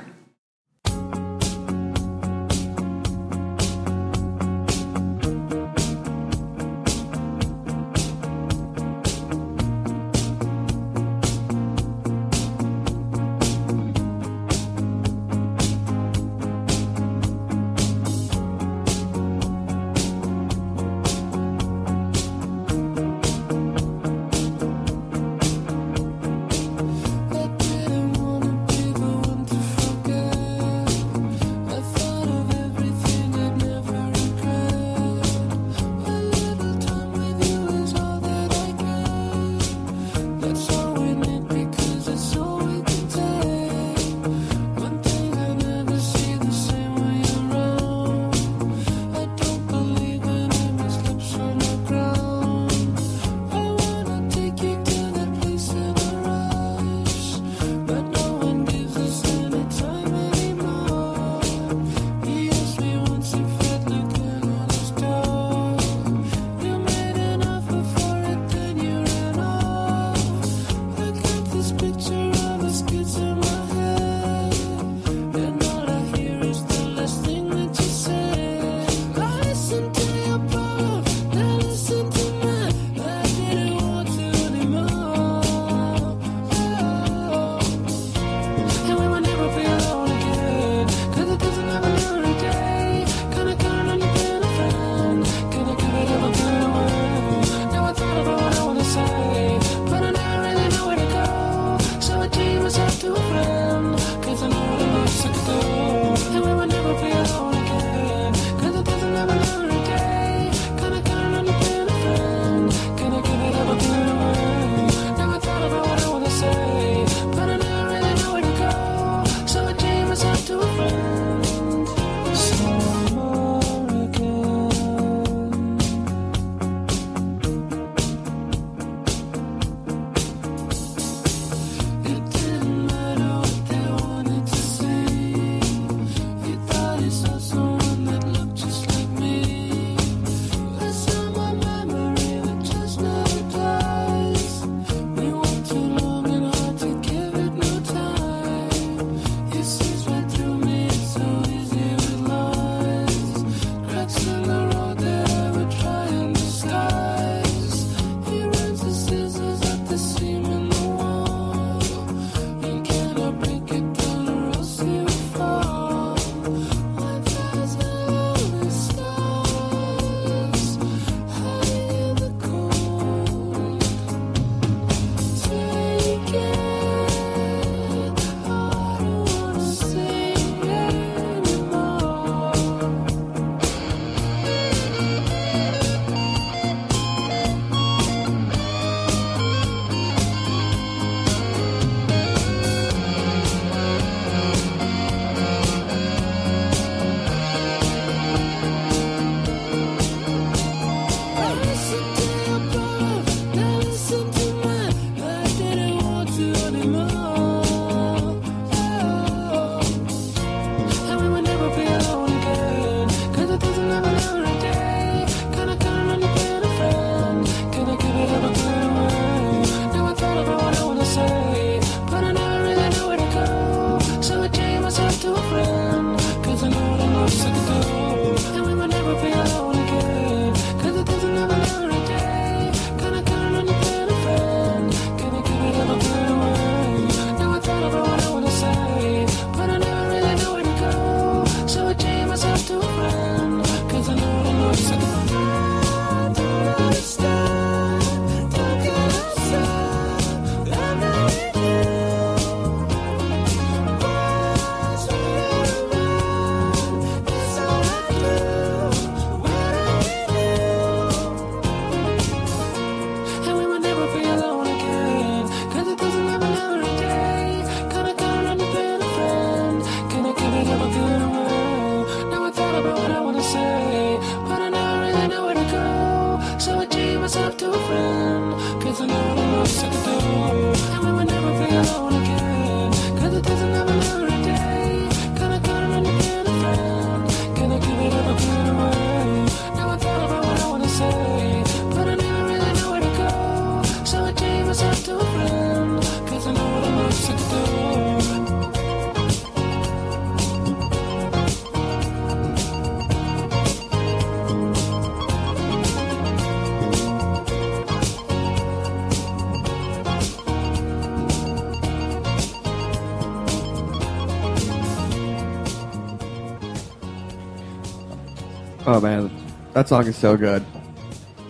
Oh man, that song is so good.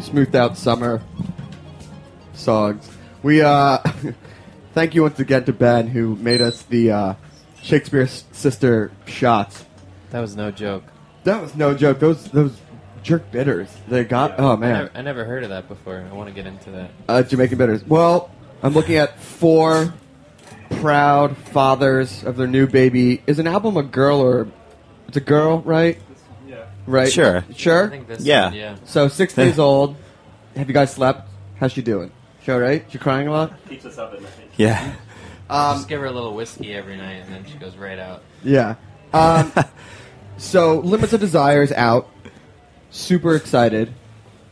Smoothed out summer songs. We uh thank you once again to Ben who made us the uh, Shakespeare sister shots. That was no joke. That was no joke. Those those jerk bitters. They got oh I man. never, I never heard of that before. I want to get into that. Uh, Jamaican bitters. Well, I'm looking at four proud fathers of their new baby. Is an album a girl or it's a girl, right? Yeah. Right. Sure. Sure. I think this Yeah. one, yeah. So six days old. Have you guys slept? How's she doing? She all right? She crying a lot? Keeps us up at night. Yeah. Um, Just give her a little whiskey every night, and then she goes right out. Yeah. Um, so Limits of Desire is out. Super excited.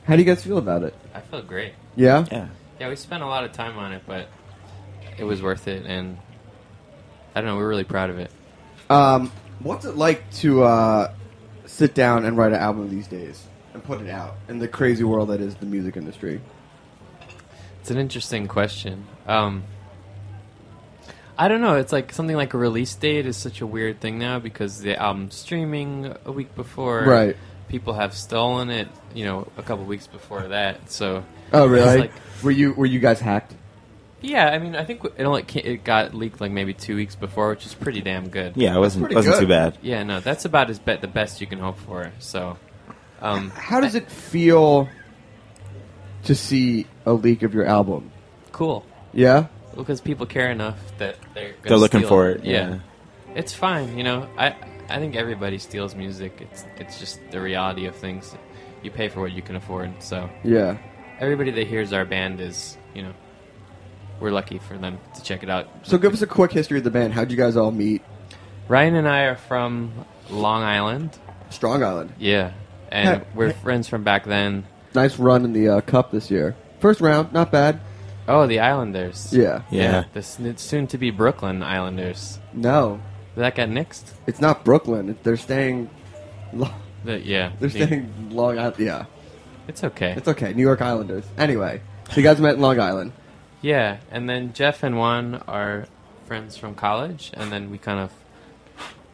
How do you guys feel about it? I feel great. Yeah. Yeah. Yeah, we spent a lot of time on it, but it was worth it, and I don't know. We're really proud of it. Um, what's it like to uh, sit down and write an album these days and put it out in the crazy world that is the music industry? It's an interesting question. Um, I don't know. It's like something like a release date is such a weird thing now because the album's streaming a week before. Right. People have stolen it, you know, a couple weeks before that. So. Oh, really? like- were you were you guys hacked? Yeah, I mean, I think it only it got leaked like maybe two weeks before, which is pretty damn good. Yeah, it wasn't wasn't too bad. Yeah, no, that's about as be- the best you can hope for. So, um, How does it feel to see a leak of your album? cool. Yeah. because people care enough that they're gonna They're looking steal for it, yeah. Yeah. it's fine. You know, I I think everybody steals music. It's it's just the reality of things. You pay for what you can afford. So Yeah. everybody that hears our band is you know we're lucky for them to check it out. So give us a quick history of the band. How'd you guys all meet? Ryan and I are from Long Island. Strong Island. Yeah, and Hey- we're hey- friends from back then. Nice run in the uh, cup this year. First round, not bad. Oh, the Islanders. Yeah. Yeah. The s- soon to be Brooklyn Islanders. No, Did that get nixed? it's not Brooklyn. They're staying. Lo- The, yeah. They're the- staying Long Island. Yeah, It's okay. it's okay. New York Islanders. Anyway, so you guys met in Long Island. Yeah, and then Jeff and Juan are friends from college, and then we kind of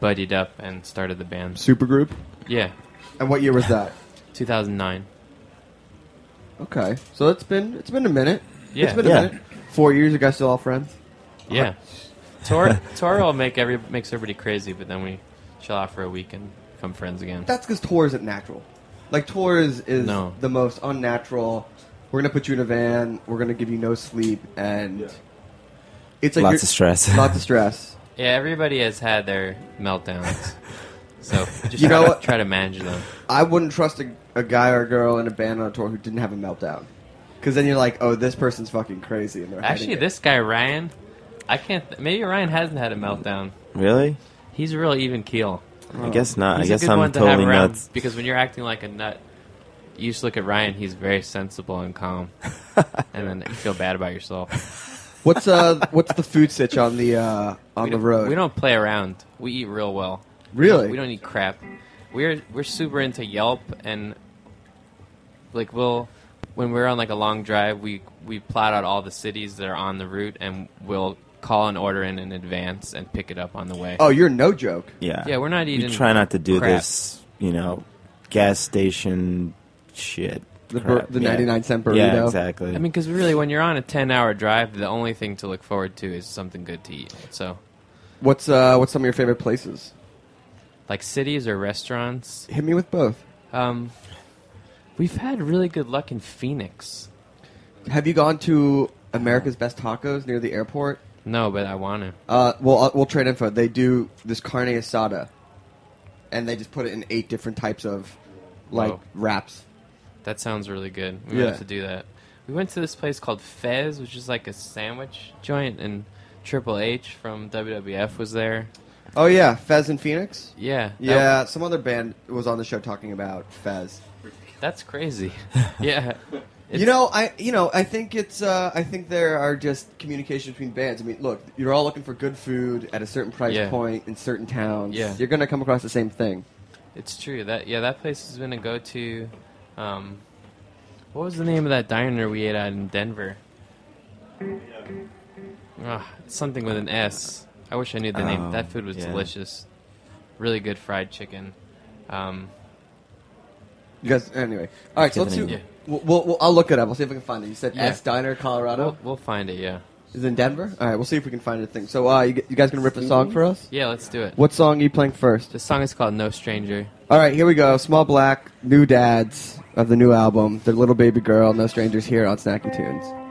buddied up and started the band. Supergroup. Yeah, And what year was that? 2009. Okay, so it's been it's been a minute. Yeah. it's been a Yeah. minute. Four years. You guys still all friends? Yeah, tour tour will make every makes everybody crazy, but then we chill out for a week and become friends again. That's because tour isn't natural. Like tour is, is No. the most unnatural. We're gonna put you in a van. We're gonna give you no sleep, and it's like Lots of stress. Lots of stress. Yeah, everybody has had their meltdowns, so just You try, know to, what? try to manage them. I wouldn't trust a, a guy or a girl in a band on a tour who didn't have a meltdown. Because then you're like, oh, this person's fucking crazy, and they're hiding Actually, it. this guy Ryan, I can't. Th- maybe Ryan hasn't had a meltdown. Really? He's a real even keel. I guess not. He's I a guess good I'm one to totally around nuts. because when you're acting like a nut, you just look at Ryan. He's very sensible and calm, and then you feel bad about yourself. What's uh what's the food sitch on the uh on the road? We don't play around. We eat real well. Really? We don't eat crap. We're we're super into Yelp and like we'll when we're on like a long drive, we we plot out all the cities that are on the route and we'll call an order in in advance and pick it up on the way. Oh, you're no joke. Yeah. Yeah, we're not eating We try not to do crap. this, you know, gas station shit. The bur- crap. the Yeah. 99 cent Yeah, burrito. exactly. I mean, because really, when you're on a 10 hour drive, the only thing to look forward to is something good to eat. So, What's uh what's some of your favorite places? like cities or restaurants, Hit me with both. um, we've had really good luck in Phoenix. Have you gone to America's Best Tacos near the airport? No, but I want to. Uh, well, uh, we'll trade info. They do this carne asada, and they just put it in eight different types of like Whoa. wraps. That sounds really good. We Yeah. have to do that. We went to this place called Fez, which is like a sandwich joint, and Triple H from WWF was there. Oh yeah, Fez in Phoenix. Yeah, that- yeah. Some other band was on the show talking about Fez. That's crazy. yeah. you know, I you know I think it's uh, I think there are just communication between bands. I mean, look, you're all looking for good food at a certain price Yeah. point in certain towns. Yeah. you're gonna come across the same thing. It's true. That yeah, that place has been a go-to. Um, what was the name of that diner we ate at in Denver? Ah, something with an S. I wish I knew the Oh, name. That food was yeah. delicious. Really good fried chicken. Um, You guys, anyway. All right, so let's do. Yeah. We'll, we'll, we'll- I'll look it up. I'll see if I can find it. You said Yeah. S Diner, Colorado. We'll, we'll find it. Yeah. Is it in Denver? All right, we'll see if we can find a thing. So, uh, you, g- you guys gonna rip a song for us? Yeah, let's do it. What song are you playing first? The song is called "No Stranger." All right, here we go. Small Black, new dads of the new album, The Little Baby Girl, No Strangers here on Snacky Tunes.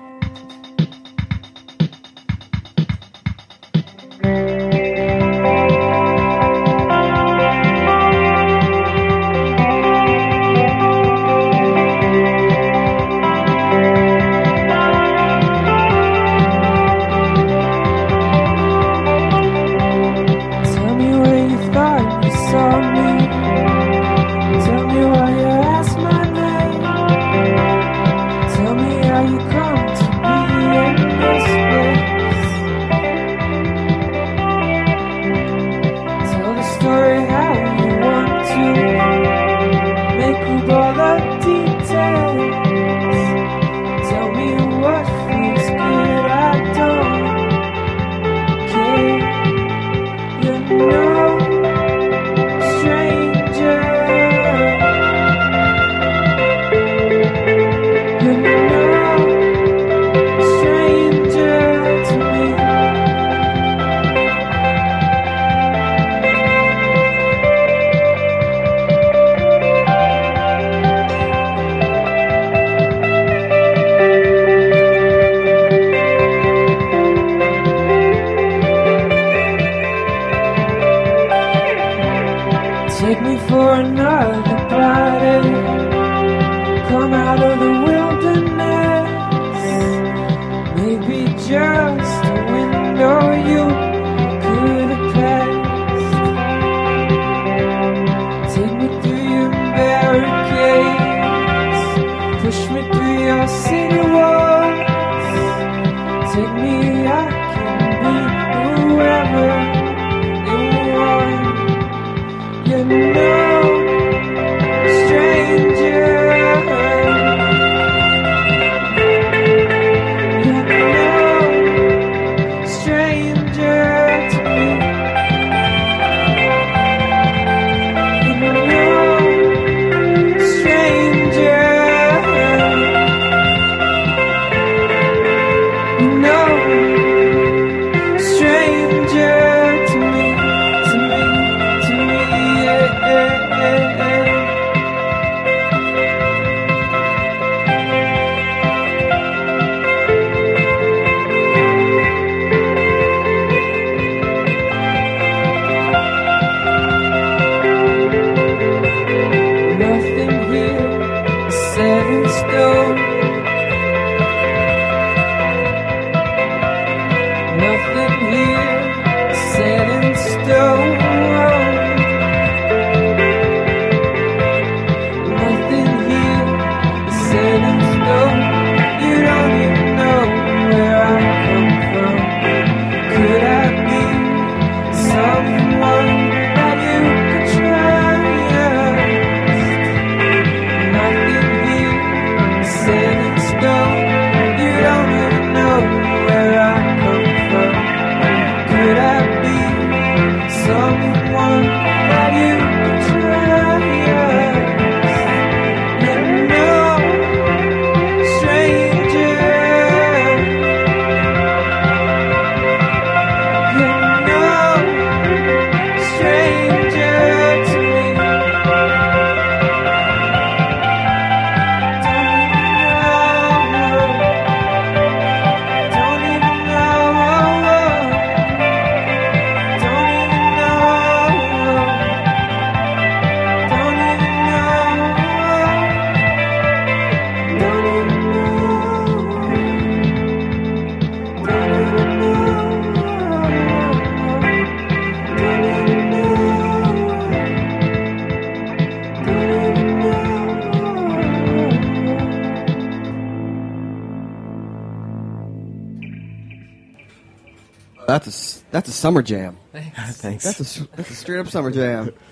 That's a summer jam. Thanks. Thanks. That's a s- that's a straight up summer jam.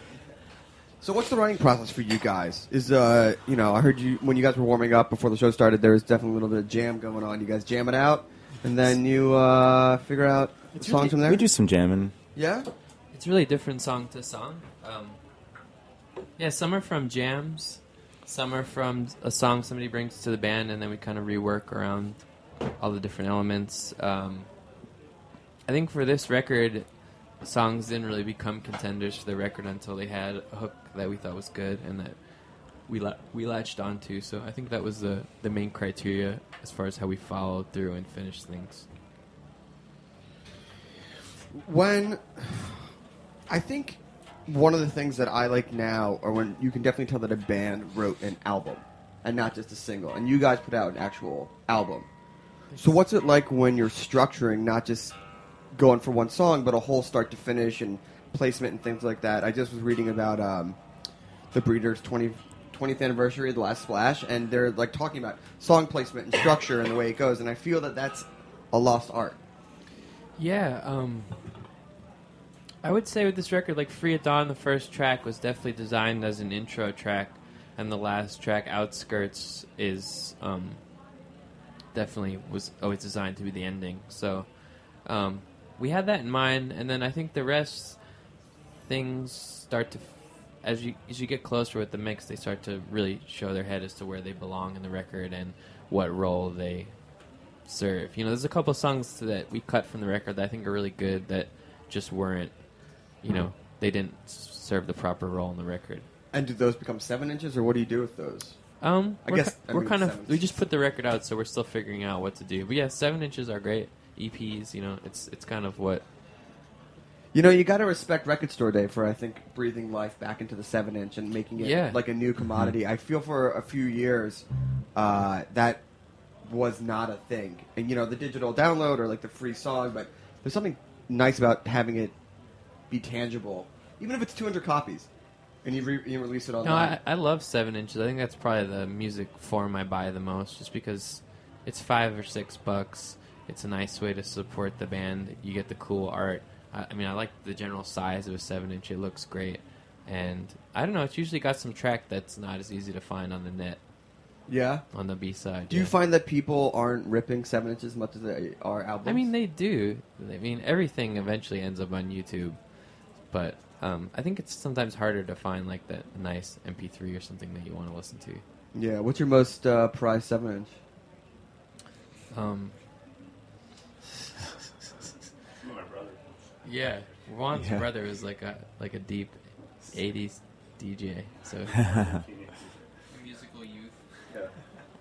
So what's the writing process for you guys? Is uh you know I heard you when you guys were warming up before the show started there was definitely a little bit of jam going on. You guys jam it out and then you uh, figure out songs from there. We do some jamming. Yeah. It's really different song to song. Um, yeah, some are from jams, some are from a song somebody brings to the band, and then we kind of rework around all the different elements. Um, I think for this record, songs didn't really become contenders for the record until they had a hook that we thought was good and that we la- we latched onto. So I think that was the the main criteria as far as how we followed through and finished things. when I think one of the things that I like now, or when you can definitely tell that a band wrote an album and not just a single, and you guys put out an actual album. So what's it like when you're structuring, not just going for one song, but a whole start to finish and placement and things like that? I just was reading about um, the Breeders' 20, 20th anniversary of the last splash, and they're like talking about song placement and structure and the way it goes, and I feel that that's a lost art. Yeah, um, I would say with this record, like Free at Dawn, the first track was definitely designed as an intro track, and the last track, Outskirts, is um, definitely was always designed to be the ending. So um, we had that in mind, and then I think the rest things start to, as you as you get closer with the mix, they start to really show their head as to where they belong in the record and what role they serve. You know, there's a couple songs that we cut from the record that I think are really good that just weren't, you know, they didn't serve the proper role in the record. And do those become seven inches, or what do you do with those? Um, I guess ki- I we're mean, kind of we just put the record out, so we're still figuring out what to do. But yeah, seven inches are great. EPs, you know, it's it's kind of what You know, you got to respect Record Store Day for I think breathing life back into the seven inch and making it Yeah. like a new commodity. I feel for a few years uh, that was not a thing, and you know, the digital download or like the free song, but there's something nice about having it be tangible, even if it's 200 copies, and you, re- you release it No. I, I love seven inches. I think that's probably the music form I buy the most, just because it's five or six bucks. It's a nice way to support the band. You get the cool art. I, I mean, I like the general size of a seven inch. It looks great, and I don't know. It's usually got some track that's not as easy to find on the net. Yeah? on the B side. do you find that people aren't ripping seven inches as much as they are albums? I mean, they do. I mean, everything eventually ends up on YouTube, but um, I think it's sometimes harder to find like that nice MP3 or something that you want to listen to. yeah. What's your most uh, prized seven inch? Um, My brother. Yeah, Juan's Yeah. brother is like a like a deep '80s DJ. So musical youth. Yeah.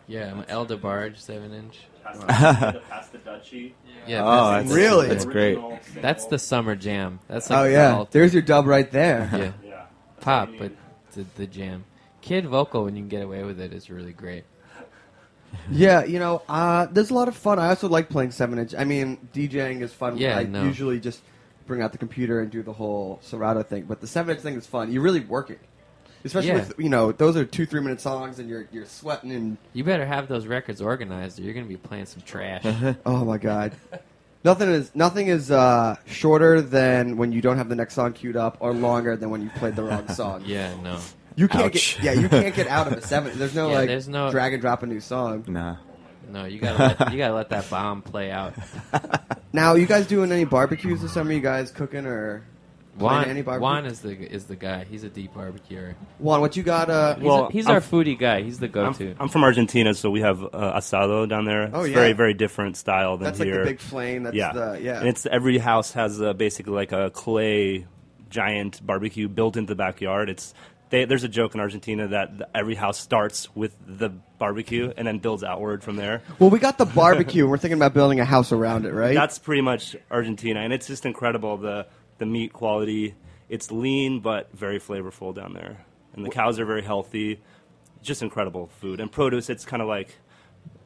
Yeah, I'm El DeBarge, seven inch. Pass the, pass the Dutchie. Yeah, Oh, pass- that's- Really? that's great. Original That's the summer jam. That's like oh the yeah, ult- there's your dub right there. yeah. Yeah. That's Pop, all you but need. the, the jam. Kid vocal when you can get away with it is really great. Yeah, you know, uh, there's a lot of fun. I also like playing seven inch. I mean, DJing is fun. Yeah, I no. usually just bring out the computer and do the whole Serato thing. But the seven inch thing is fun. You're really working, especially Yeah. with you know those are two three minute songs and you're you're sweating and You better have those records organized, or you're going to be playing some trash. oh my god. Nothing is nothing is uh, shorter than when you don't have the next song queued up, or longer than when you played the wrong song. yeah, no. You can't Ouch. get yeah, you can't get out of a seven. There's no Yeah, like there's no- drag and drop a new song. Nah. No, you gotta let, you gotta let that bomb play out. Now, you guys doing any barbecues this summer? You guys cooking or Juan, any barbecue? Juan is the is the guy. He's a deep barbecuer. Juan, what you got? Uh, He's, Well, a, he's I'm our f- foodie guy. He's the go-to. I'm from Argentina, so we have uh, asado down there. Oh, it's yeah. very, very different style than That's like here. the big flame. That's yeah, the yeah. And it's every house has uh, basically like a clay giant barbecue built into the backyard. It's they, there's a joke in Argentina that every house starts with the barbecue and then builds outward from there. well, we got the barbecue. and We're thinking about building a house around it, right? That's pretty much Argentina, and it's just incredible the the meat quality. It's lean but very flavorful down there, and the cows are very healthy. Just incredible food and produce. It's kind of like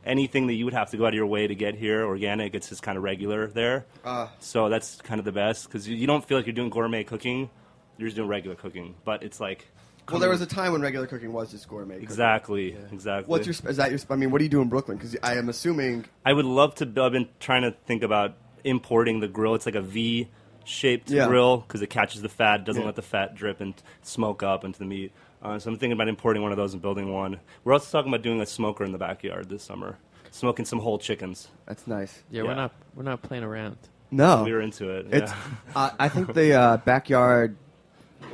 anything that you would have to go out of your way to get here organic. It's just kind of regular there. Uh. so that's kind of the best because you, you don't feel like you're doing gourmet cooking. You're just doing regular cooking, but it's like well, there was a time when regular cooking was just gourmet. cooking. exactly exactly. What's your? Is that your? I mean, what do you do in Brooklyn? Because I am assuming. I would love to. I've been trying to think about importing the grill. It's like a V shaped Yeah. grill because it catches the fat, doesn't Yeah. let the fat drip and smoke up into the meat. Uh, so I'm thinking about importing one of those and building one. We're also talking about doing a smoker in the backyard this summer, smoking some whole chickens. That's nice. Yeah, we're not we're not playing around. No, We were into it, It's. yeah. uh, I think the uh, backyard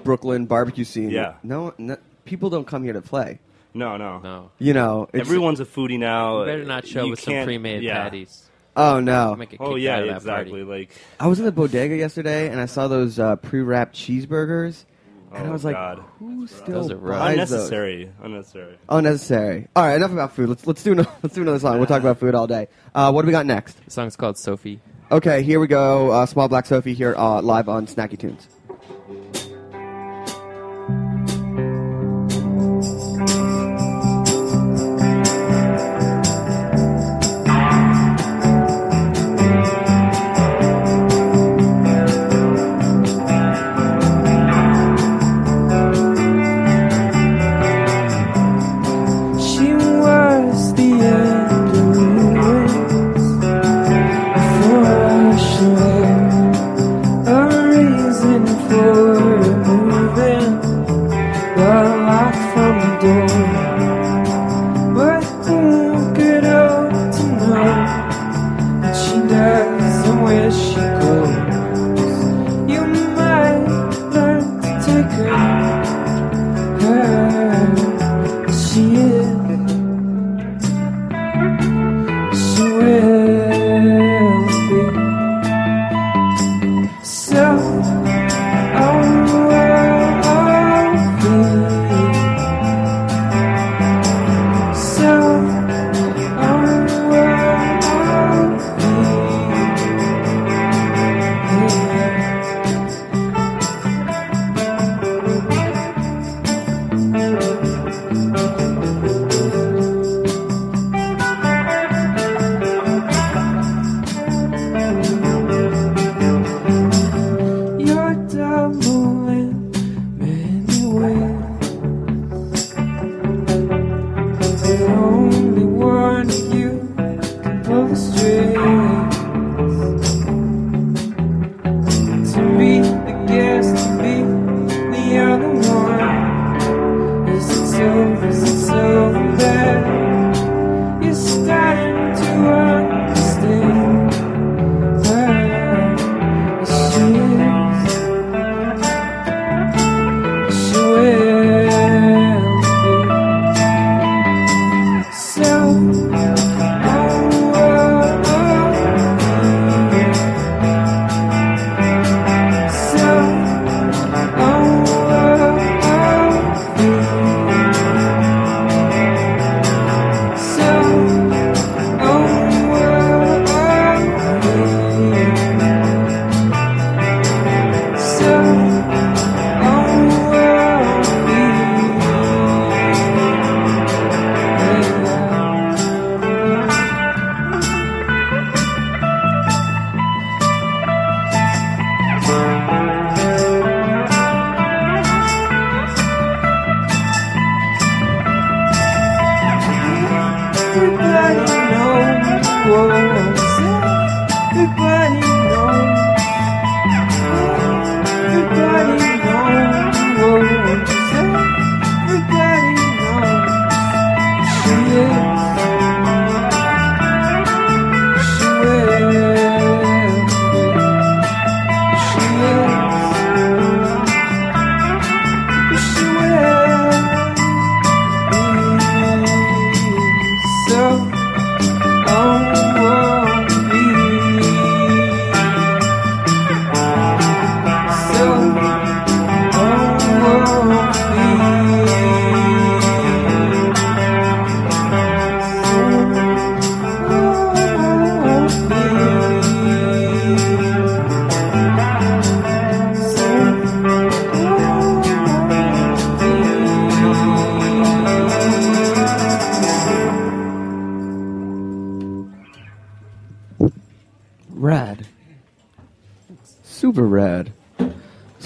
Brooklyn barbecue scene. Yeah. No, no, people don't come here to play. No, no, no. You know, it's- everyone's a foodie now. You better not show You with some can't- pre-made yeah. patties. Oh no! Make it Oh kicked yeah, out of that exactly. party. Like I was in the bodega yesterday and I saw those uh, pre-wrapped cheeseburgers, and I Oh, was like, God. "Who still Those are rough. buys those?" unnecessary, unnecessary. Unnecessary. All right, enough about food. Let's let's do another, let's do another song. We'll talk about food all day. Uh, what do we got next? The song's called Sophie. Okay, here we go. Uh, Small Black Sophie here uh, live on Snacky Tunes.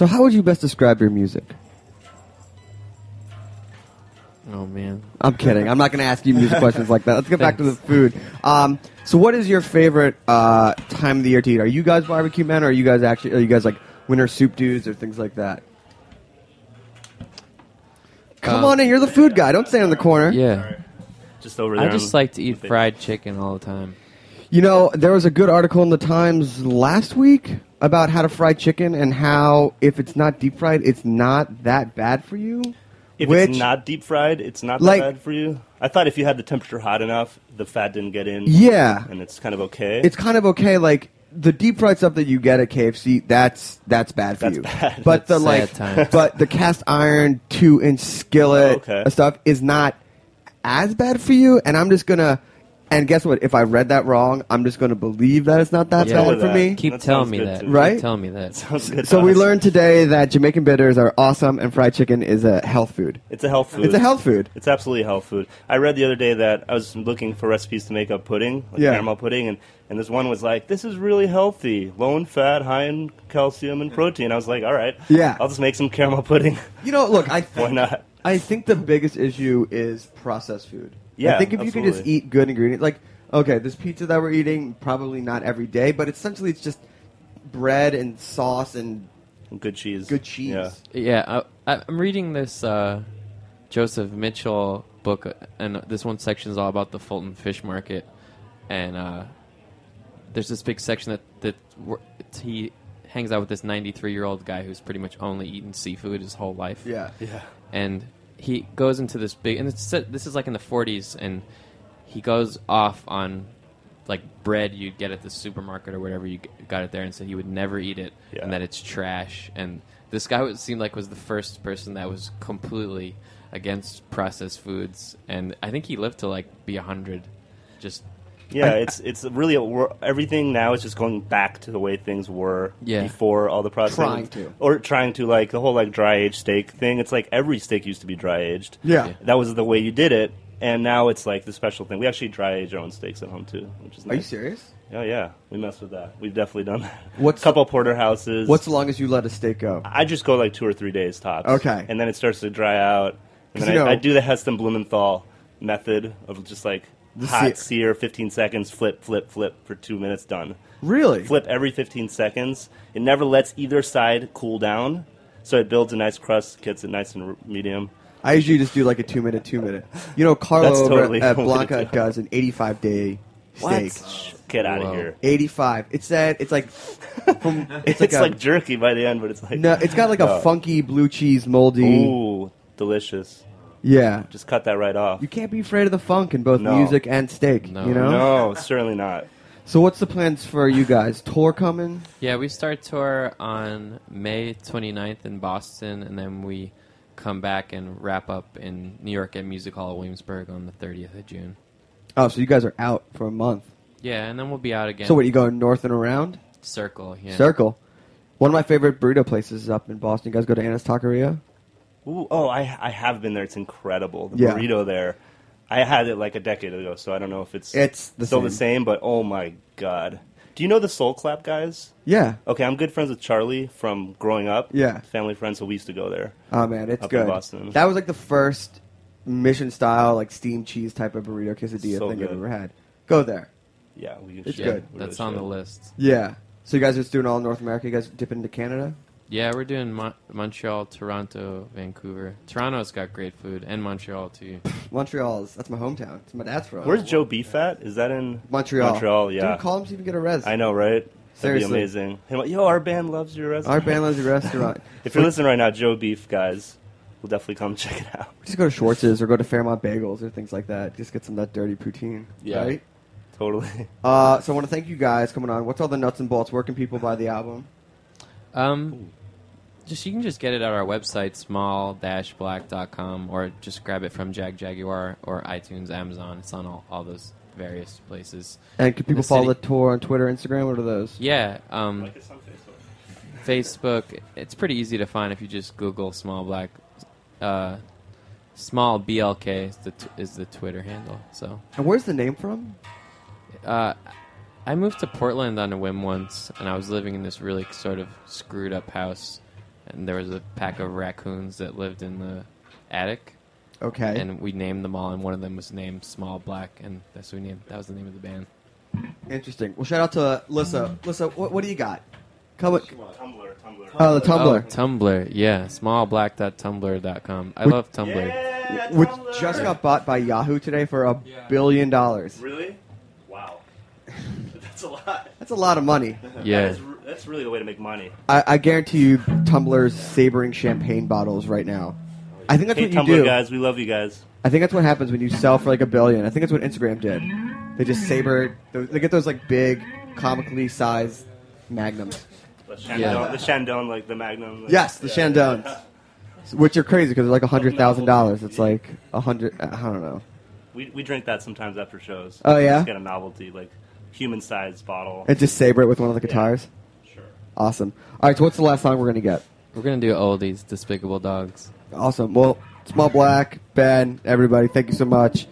So, how would you best describe your music? Oh man. I'm kidding. I'm not going to ask you music questions like that. Let's get back to the food. Um, so, what is your favorite uh, time of the year to eat? Are you guys barbecue men, or are you guys actually are you guys like winter soup dudes or things like that? Come Um, on in. You're the food guy. Don't stand in the corner. Yeah. Just over I just like to eat fried chicken all the time. You know, there was a good article in the Times last week about how to fry chicken and how if it's not deep fried, it's not that bad for you. If which it's not deep fried, it's not that Like- bad for you. I thought if you had the temperature hot enough, the fat didn't get in. Yeah. and it's kind of okay. it's kind of okay. Like the deep fried stuff that you get at KFC, that's that's bad for That's you. bad. But the like, sad but the cast iron two inch skillet Oh, okay. stuff is not as bad for you. And I'm just gonna. And guess what? If I read that wrong, I'm just going to believe that it's not that Yeah. bad for me. Keep That telling sounds me good that. to me. Right? Keep telling me that. Sounds good So to we us. learned today that Jamaican bitters are awesome, and fried chicken is a health food. It's a health food. It's a health food. It's absolutely a health food. I read the other day that I was looking for recipes to make a pudding, like Yeah. caramel pudding, and, and this one was like, "This is really healthy, low in fat, high in calcium and protein." I was like, "All right, Yeah. I'll just make some caramel pudding." You know, look, I Why not? I think the biggest issue is processed food. Yeah, I think if you could just eat good ingredients, like okay, this pizza that we're eating, probably not every day, but essentially it's just bread and sauce and Good cheese. good cheese. Yeah. Yeah, I, I'm reading this uh, Joseph Mitchell book, and this one section is all about the Fulton Fish Market, and uh, there's this big section that that he hangs out with this 93 year old guy who's pretty much only eaten seafood his whole life. Yeah. Yeah. and he goes into this big, and it's this is like in the 40s, and he goes off on like bread you'd get at the supermarket or whatever you got it there, and said he would never eat it, Yeah. and that it's trash. And this guy would seem like was the first person that was completely against processed foods, and I think he lived to like be hundred. Just Yeah, it's it's really a, everything now is just going back to the way things were Yeah. before all the processing. Trying to. or trying to like the whole like dry aged steak thing. It's like every steak used to be dry aged. Yeah. that was the way you did it, and now it's like the special thing. We actually dry age our own steaks at home too, which is Are you serious? Oh yeah, we mess with that. We've definitely done that. What's- a couple porterhouses? What's the longest you let a steak go? I just go like two or three days tops. Okay. and then it starts to dry out, and 'Cause then you I, know- I do the Heston Blumenthal method of just like The hot sear- sear, 15 seconds, flip, flip, flip for two minutes, done. Really? Flip every 15 seconds. It never lets either side cool down, so it builds a nice crust, gets it nice and medium. I usually just do like a two minute, two minute. You know, Carlo That's over totally at Blanca it is. does an 85 day steak. What? Get out of here. 85. It said it's like from It's, it's, like, like, jerky by the end, but it's like no, it's got like a Oh. funky blue cheese moldy. Ooh, delicious. Yeah. Just cut that right off. You can't be afraid of the funk in both No. music and steak, No. you know? No, certainly not. So what's the plans for you guys? Tour coming? Yeah, we start tour on May 29th in Boston, and then we come back and wrap up in New York at Music Hall of Williamsburg on the 30th of June. Oh, so you guys are out for a month. Yeah, and then we'll be out again. So what, you going north and around? Circle, yeah. Circle. One of my favorite burrito places is up in Boston. You guys go to Anna's Taqueria? Ooh, oh, I I have been there. It's incredible. The Yeah. burrito there. I had it like a decade ago, so I don't know if it's It's the still same. the same. But oh my god, do you know the Soul Clap guys? Yeah. Okay, I'm good friends with Charlie from growing up. Yeah. family friends, so we used to go there. Oh man, it's Up in good. Boston. That was like the first mission style, like steamed cheese type of burrito quesadilla So thing I've good. ever had. Go there. Yeah, we It's should. good. We That's really on the list. Yeah. So you guys are just doing all North America. You guys dipping into Canada? Yeah, we're doing Mon- Montreal, Toronto, Vancouver. Toronto's got great food, and Montreal too. Montreal's that's my hometown. It's my dad's from. Where's Joe Beef at? Is that in Montreal? Montreal, yeah. Dude, call him so you can get a res. I know, right? Seriously. That'd be amazing. Hey, Yo, our band loves your restaurant. Our band loves your restaurant. if you're listening right now, Joe Beef guys, we'll definitely come check it out. Just go to Schwartz's or go to Fairmount Bagels or things like that. Just get some of that dirty poutine. Yeah. Right? Totally. Uh, so I want to thank you guys coming on. What's all the nuts and bolts? Where can people buy the album? Um, just you can just get it at our website, small-black.com, or just grab it from Jagjaguwar or iTunes, Amazon. It's on all, all those various places. And can people the follow city. the tour on Twitter, Instagram? What are those? Yeah, um, Facebook. It's pretty easy to find if you just Google Small Black. Uh, small BLK is the t- is the Twitter handle. So, And where's the name from? uh, I moved to Portland on a whim once, and I was living in this really sort of screwed up house, and there was a pack of raccoons that lived in the attic. Okay. And we named them all, and one of them was named Small Black, and that's what we named. That was the name of the band. Interesting. Well, shout out to uh, Lissa. Lissa, what, what do you got? Come. Tumblr, Tumblr. Oh, the Tumblr. Oh, Tumblr, yeah. Smallblack.tumblr.com. I Would- love Tumblr. Which just got bought by Yahoo today for a billion dollars. Really? Wow. That's a lot. That's a lot of money. Yeah. That is, that's really the way to make money. I, I guarantee you, Tumblr's sabering champagne bottles right now. I think that's hey, what you Tumblr do. guys, we love you guys. I think that's what happens when you sell for like a billion. I think that's what Instagram did. They just saber. They get those like big, comically sized magnums. The Shandong, Yeah. the Shandong, like the Magnum. like- Yes, the yeah. Shandones, which are crazy because they're like a hundred thousand dollars. It's like a hundred. I don't know. We, we drink that sometimes after shows. Oh, yeah? Just get a novelty, like human sized bottle. And just saber it with one of the guitars. Sure. Awesome. All right. So what's the last song we're gonna get? We're gonna do oldies, Despicable Dogs. Awesome. Well, Small Black, Ben, everybody, thank you so much.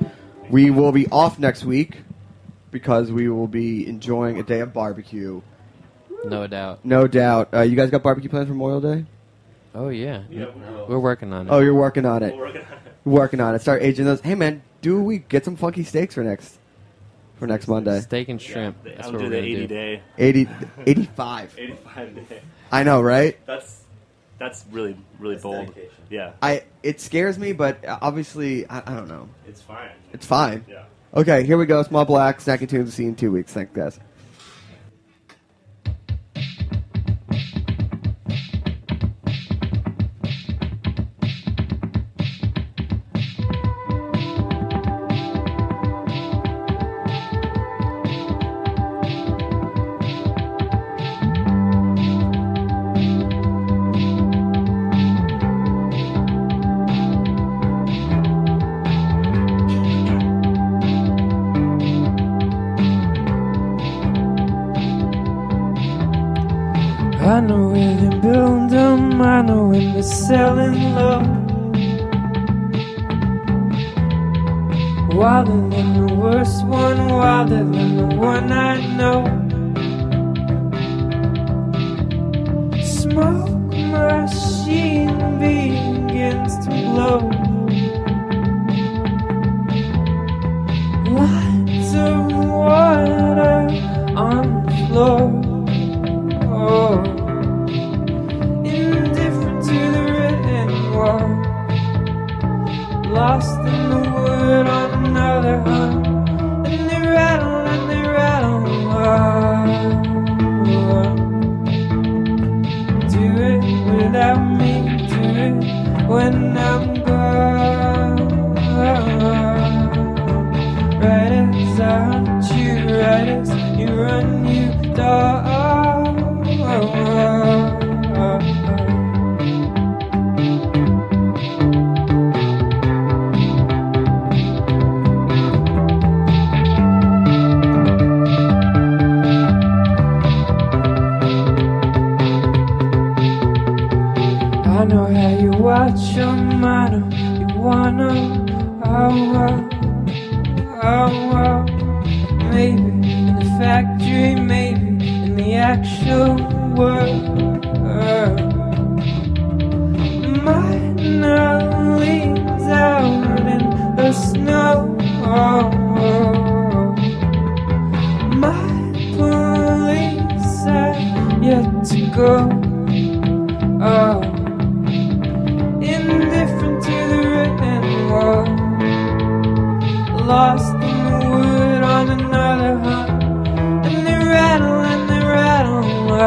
We will be off next week because we will be enjoying a day of barbecue. No doubt. No doubt. Uh, you guys got barbecue plans for Memorial Day? Oh yeah, Yeah, we will. we're working on it. Oh, you're working on it. We're working on it. Working on it. Start aging those. Hey, man, do we get some funky steaks for next for next Monday? Steak and shrimp. Yeah, That's I'll what do we're the gonna 80 do. day. 80, 85. 85 day. I know, right? That's that's really really bold. Yeah. I it scares me, but uh, obviously I, I don't know. It's fine. It's fine. Yeah. Okay, here we go. Small Black, Snacky Tunes. See you in two weeks. Thanks, guys. Selling love. Wilder than the worst one, wilder than the one I know. Lost in the wood on another hunt, and they rattle and they rattle. Oh,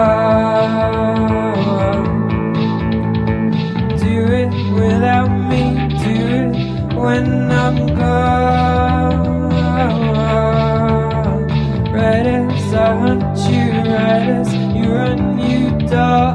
do it without me, do it when I'm gone. Right as I hunt you, right as you run, you dog.